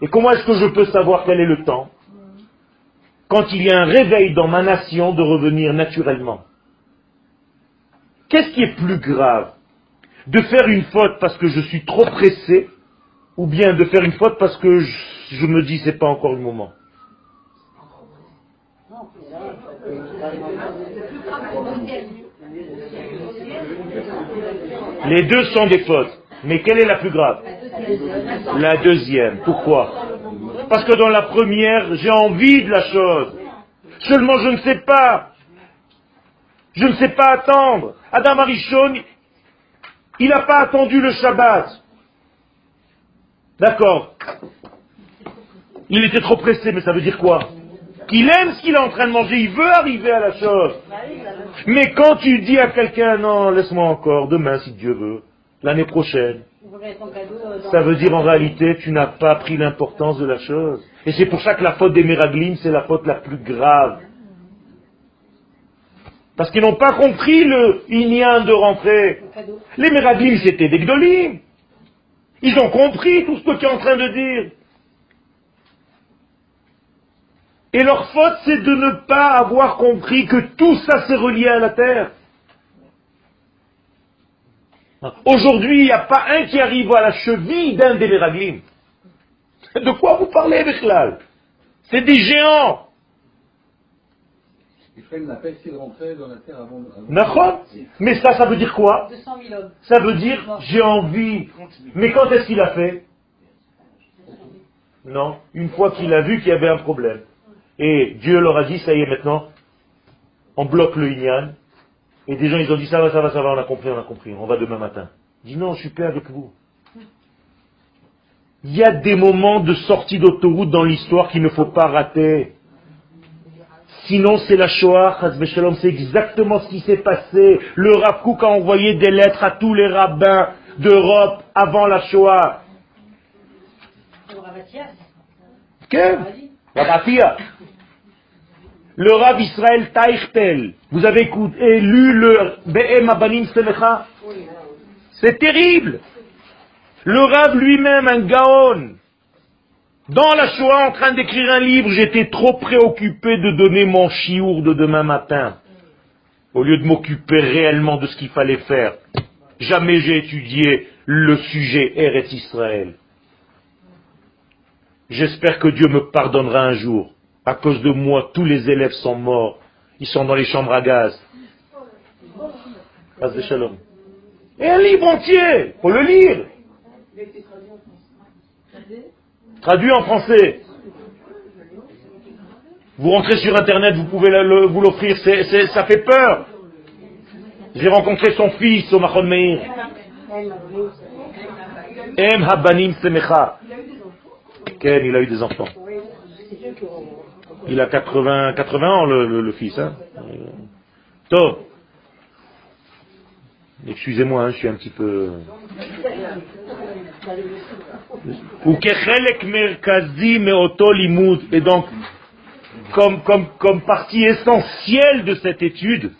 Et comment est-ce que je peux savoir quel est le temps? Quand il y a un réveil dans ma nation de revenir naturellement. Qu'est-ce qui est plus grave De faire une faute parce que je suis trop pressé ou bien de faire une faute parce que je, me dis c'est pas encore le moment? Les deux sont des fautes. Mais quelle est la plus grave La deuxième. Pourquoi Parce que dans la première, j'ai envie de la chose. Seulement, je ne sais pas. Je ne sais pas attendre. Adam Arishon, il n'a pas attendu le Shabbat. D'accord. Il était trop pressé, mais ça veut dire quoi qu'il aime ce qu'il est en train de manger, il veut arriver à la chose. Mais quand tu dis à quelqu'un, non, laisse-moi encore, demain si Dieu veut, l'année prochaine, ça veut dire en réalité, tu n'as pas pris l'importance de la chose. Et c'est pour ça que la faute des Meraglim, c'est la faute la plus grave. Parce qu'ils n'ont pas compris le Inyan de rentrer. Les Meraglim, c'était des Gdolim. Ils ont compris tout ce que tu es en train de dire. Et leur faute, c'est de ne pas avoir compris que tout ça s'est relié à la terre. Aujourd'hui, il n'y a pas un qui arrive à la cheville d'un des Meraglim. De quoi vous parlez, Bechlal C'est des géants. Israël n'a pas essayé de rentrer dans la terre avant. avant- Mais ça, ça veut dire quoi? 200 000 hommes. Ça veut dire j'ai envie. Mais quand est-ce qu'il a fait? Non, une fois qu'il a vu qu'il y avait un problème. Et Dieu leur a dit, ça y est maintenant, on bloque le Inyan. Et des gens, ils ont dit, ça va, ça va, ça va, on a compris, on a compris, on va demain matin. Dit, non, je suis pas avec vous. Il y a des moments de sortie d'autoroute dans l'histoire qu'il ne faut pas rater. Sinon, c'est la Shoah, c'est exactement ce qui s'est passé. Le Rav Kook a envoyé des lettres à tous les rabbins d'Europe avant la Shoah. Ravatias. Quel. Le Rav Israël Taichtel. Vous avez écouté, lu le Be'em Abanim Selecha? C'est terrible. Le Rav lui-même, un Gaon, dans la Shoah, en train d'écrire un livre, j'étais trop préoccupé de donner mon chiour de demain matin, au lieu de m'occuper réellement de ce qu'il fallait faire. Jamais j'ai étudié le sujet Eretz Israël. J'espère que Dieu me pardonnera un jour. À cause de moi, tous les élèves sont morts. Ils sont dans les chambres à gaz. De. Et un livre entier, faut le lire. Traduit en français. Vous rentrez sur Internet, vous pouvez vous l'offrir, ça fait peur. J'ai rencontré son fils au Mahon Meir. Em Habanim Semecha. Ken, il a eu des enfants. Il a 80, 80 ans, le, le, fils. Hein euh, Excusez-moi, hein, je suis un petit peu. Et donc, comme, comme partie essentielle de cette étude,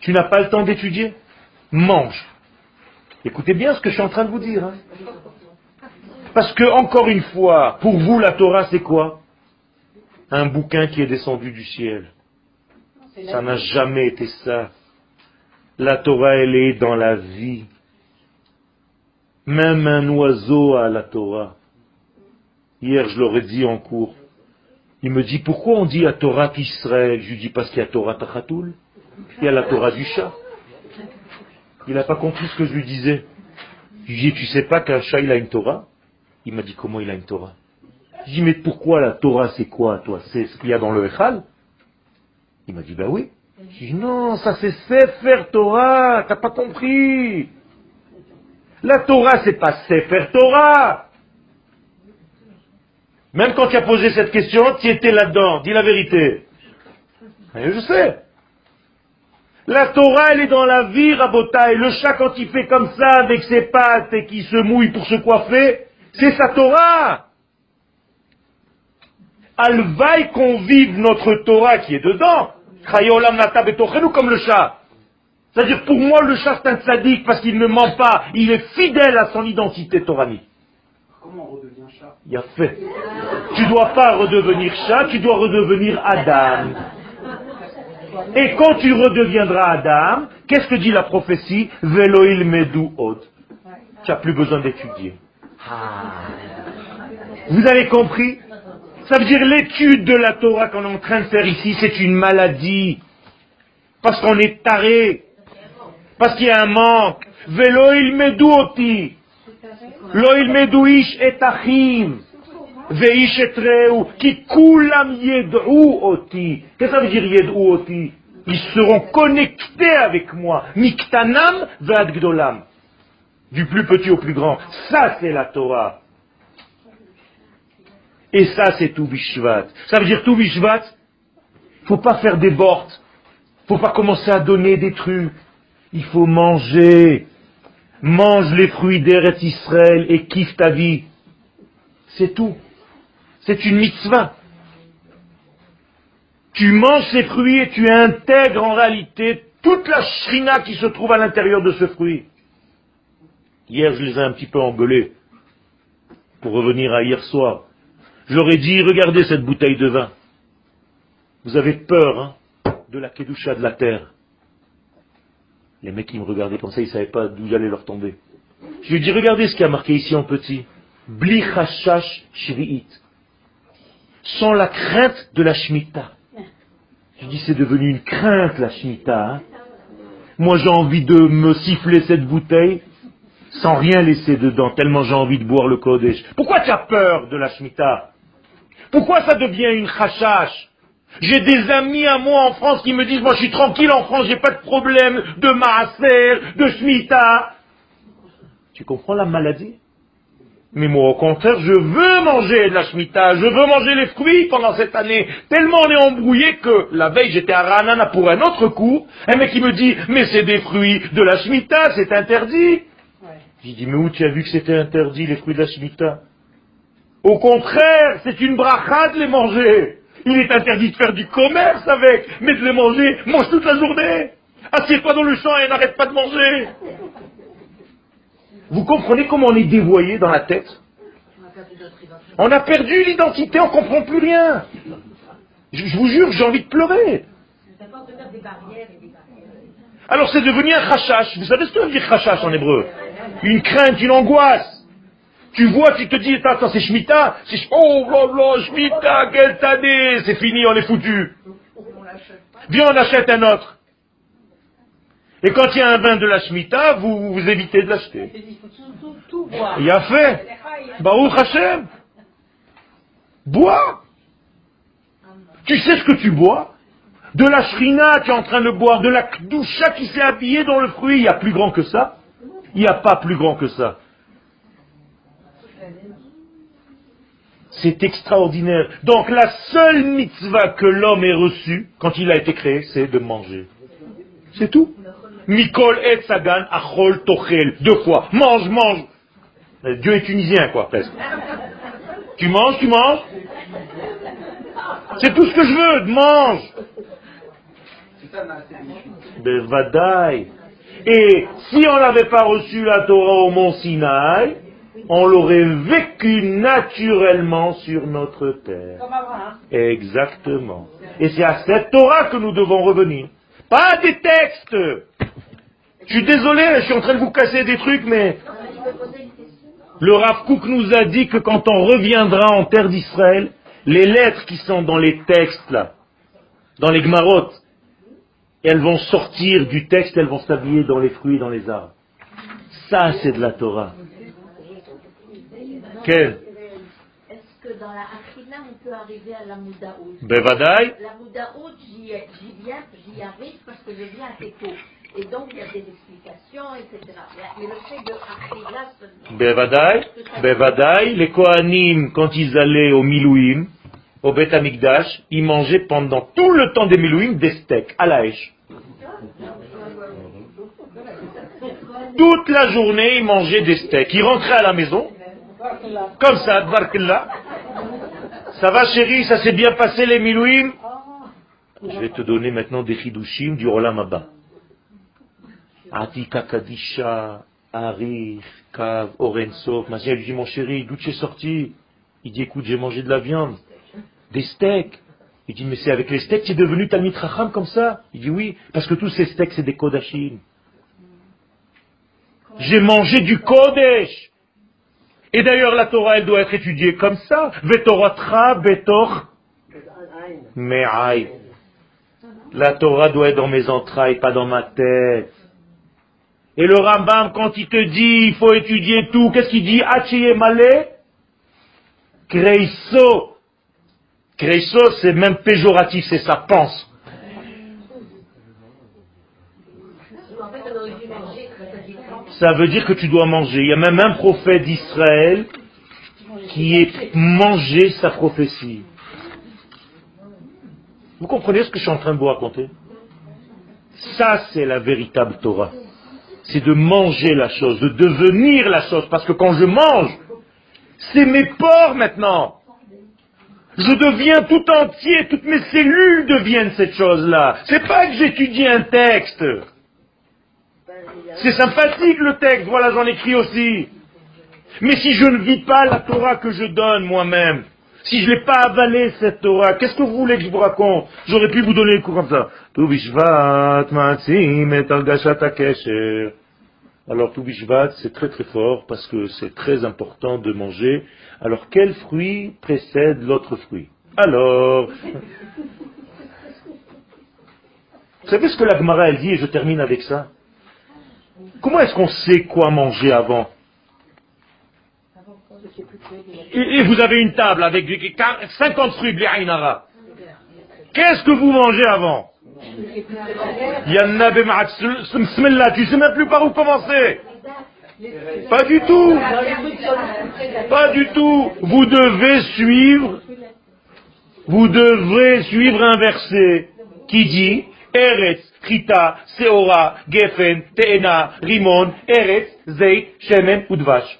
tu n'as pas le temps d'étudier? Mange. Écoutez bien ce que je suis en train de vous dire. hein. Parce que, encore une fois, pour vous, la Torah, c'est quoi? Un bouquin qui est descendu du ciel. Ça n'a jamais été ça. La Torah, elle est dans la vie. Même un oiseau a la Torah. Hier, je l'aurais dit en cours. Il me dit, pourquoi on dit à Torah Israël Je lui dis, parce qu'il y a Torah Tachatoul. Il y a la Torah du chat. Il n'a pas compris ce que je lui disais. Je lui dis, tu sais pas qu'un chat, il a une Torah? Il m'a dit, comment il a une Torah? Je lui mais pourquoi la Torah, c'est quoi, toi? C'est ce qu'il y a dans le Echal? Il m'a dit, bah oui. Je lui dis, non, ça c'est Sefer Torah, t'as pas compris? La Torah, c'est pas Sefer Torah. Même quand tu as posé cette question, tu étais là-dedans. Dis la vérité. Je sais. La Torah, elle est dans la vie, Rabotai. Le chat, quand il fait comme ça avec ses pattes et qu'il se mouille pour se coiffer, c'est sa Torah. Alvaï qu'on vive notre Torah qui est dedans. Comme le chat. C'est-à-dire, pour moi, le chat, c'est un tzaddik parce qu'il ne ment pas. Il est fidèle à son identité toranique. Comment on redevient chat? Il a fait. Tu dois pas redevenir chat, tu dois redevenir Adam. Et quand tu redeviendras Adam, qu'est-ce que dit la prophétie? Veloil medu od. Tu n'as plus besoin d'étudier. Ah. Vous avez compris? Ça veut dire l'étude de la Torah qu'on est en train de faire ici, c'est une maladie. Parce qu'on est taré. Parce qu'il y a un manque. Veloil medu oti. Loil medu ish et. ואיש את רעהו, כי כולם ידעו אותי. Qu'est-ce que ça veut dire ידעו אותי? Ils seront connectés avec moi, מקטנם ועד גדולם. du plus petit au plus grand. Ça, c'est la Torah. Et ça, c'est tout Bishvat. Ça veut dire tout Bishvat, faut pas faire des bords. faut pas commencer à donner des trucs. Il faut manger. Mange les fruits d'Eret Israël et kiffe ta vie. C'est tout. C'est une mitzvah. Tu manges ces fruits et tu intègres en réalité toute la shrina qui se trouve à l'intérieur de ce fruit. Hier, je les ai un petit peu engueulés pour revenir à hier soir. Ai dit, regardez cette bouteille de vin. Vous avez peur hein, de la kedusha de la terre. Les mecs qui me regardaient comme ça, ils ne savaient pas d'où j'allais leur tomber. Je lui ai dit, regardez ce qui a marqué ici en petit. Bli chashash shvi'it. Sans la crainte de la shmita. Je dis, c'est devenu une crainte la shmita. Hein. Moi, j'ai envie de me siffler cette bouteille sans rien laisser dedans, tellement j'ai envie de boire le Kodesh. Pourquoi tu as peur de la shmita Pourquoi ça devient une chashash j'ai des amis à moi en France qui me disent, moi je suis tranquille en France, j'ai pas de problème de maaser, de shmita. Tu comprends la maladie? Mais moi au contraire, je veux manger de la shmita, je veux manger les fruits pendant cette année. Tellement on est embrouillé que la veille j'étais à Ranana pour un autre coup, un mec qui me dit, mais c'est des fruits de la shmita, c'est interdit. J'ai dit, mais où tu as vu que c'était interdit les fruits de la shmita? Au contraire, c'est une bracha de les manger. Il est interdit de faire du commerce avec, mais de les manger, mange toute la journée. Assieds-toi dans le champ et n'arrête pas de manger. Vous comprenez comment on est dévoyé dans la tête On a perdu l'identité, on ne comprend plus rien. Je, vous jure, j'ai envie de pleurer. Alors c'est devenu un chachash. Vous savez ce que veut dire chachash en hébreu? Une crainte, une angoisse. Tu vois, tu te dis, attends, c'est Shemitah, c'est, oh là là, Shemitah, quelle année, c'est fini, on est foutu. Viens, on achète un autre. Et quand il y a un vin de la Shemitah, vous, vous évitez de l'acheter. Il y a fait. Baruch Hashem. Bois. Tu sais ce que tu bois? De la shrina, tu es en train de boire, de la kdusha qui s'est habillée dans le fruit. Il y a plus grand que ça Il n'y a pas plus grand que ça. C'est extraordinaire. Donc la seule mitzvah que l'homme ait reçue quand il a été créé, c'est de manger. C'est tout. Mikol et sagan achol tochel. Deux fois. Mange, mange. Dieu est tunisien, quoi, presque. Tu manges, tu manges. C'est tout ce que je veux, mange. Bevadaï. Et si on n'avait pas reçu la Torah au mont Sinaï, on l'aurait vécu naturellement sur notre terre. Exactement. Et c'est à cette Torah que nous devons revenir. Pas des textes. Je suis désolé, je suis en train de vous casser des trucs, mais le Rav Kook nous a dit que quand on reviendra en terre d'Israël, les lettres qui sont dans les textes là, dans les Gmarot, elles vont sortir du texte, elles vont s'habiller dans les fruits, dans les arbres. Ça, c'est de la Torah. Quel Est-ce que dans la Achina, on peut arriver à la Moudaout Bevadaï La Moudaout, j'y viens, j'y arrive parce que je viens à Teko. Et donc, il y a des explications, etc. Mais le fait de Achila seulement... Bevadaï, Bevadaï, les Kohanim, quand ils allaient au Milouim, au Beth Amikdash, ils mangeaient pendant tout le temps des Milouim des steaks à la hache. Toute la journée, ils mangeaient des steaks. Ils rentraient à la maison, comme ça, Barkilla. Ça va chérie, ça s'est bien passé les Milouim Je vais te donner maintenant des chidushim du Olam Abba. Atika Kadisha, Arif, Kav, Orensov. Ma elle lui dit, mon chéri, d'où tu es sorti? Il dit, écoute, j'ai mangé de la viande, des steaks. Il dit, mais c'est avec les steaks tu es devenu Talmit Racham comme ça? Il dit, oui, parce que tous ces steaks, c'est des Kodashim. J'ai mangé du Kodesh. Et d'ailleurs, la Torah, elle doit être étudiée comme ça. Vetoratra, betor, me'aï. La Torah doit être dans mes entrailles, pas dans ma tête. Et le Rambam, quand il te dit, il faut étudier tout, qu'est-ce qu'il dit? Achiye malé Kreiso. Kreiso, c'est même péjoratif, c'est sa pense. ça veut dire que tu dois manger. Il y a même un prophète d'Israël qui est mangé sa prophétie. Vous comprenez ce que je suis en train de vous raconter? Ça, c'est la véritable Torah. C'est de manger la chose, de devenir la chose. Parce que quand je mange, c'est mes pores maintenant. Je deviens tout entier, toutes mes cellules deviennent cette chose-là. C'est pas que j'étudie un texte. C'est sympathique le texte, voilà j'en écris aussi. Mais si je ne vis pas la Torah que je donne moi-même, si je ne l'ai pas avalé cette Torah, qu'est-ce que vous voulez que je vous raconte? J'aurais pu vous donner le cours comme ça. Alors tout bishvat, c'est très très fort parce que c'est très important de manger. Alors quel fruit précède l'autre fruit? Alors, vous savez ce que la Gemara elle dit et je termine avec ça? Comment est-ce qu'on sait quoi manger avant? Et, vous avez une table avec du- 50 fruits de. Qu'est-ce que vous mangez avant? Yanna tu sais même plus par où commencer. Pas du tout. Pas du tout. Vous devez suivre, vous devrez suivre un verset qui dit Eretz, Chita, Seora, Gefen, Teena, Rimon, Eretz, Zei, Shemen, Udvash.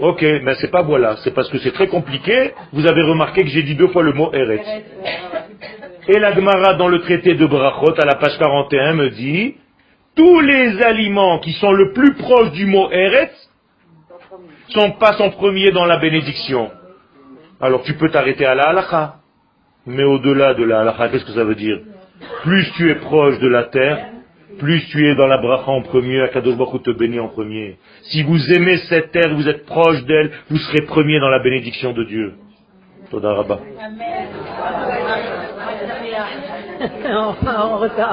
Ok, mais c'est pas voilà, c'est parce que c'est très compliqué. Vous avez remarqué que j'ai dit deux fois le mot Eretz. Et la Gemara dans le traité de Brachot à la page 41 me dit tous les aliments qui sont le plus proches du mot Eretz sont passent en premier dans la bénédiction. Alors tu peux t'arrêter à la halakha. Mais au-delà de la halakha, qu'est-ce que ça veut dire? Plus tu es proche de la terre, plus tu es dans la bracha en premier, Akadosh Baruch te bénit en premier. Si vous aimez cette terre, vous êtes proche d'elle, vous serez premier dans la bénédiction de Dieu. Retard.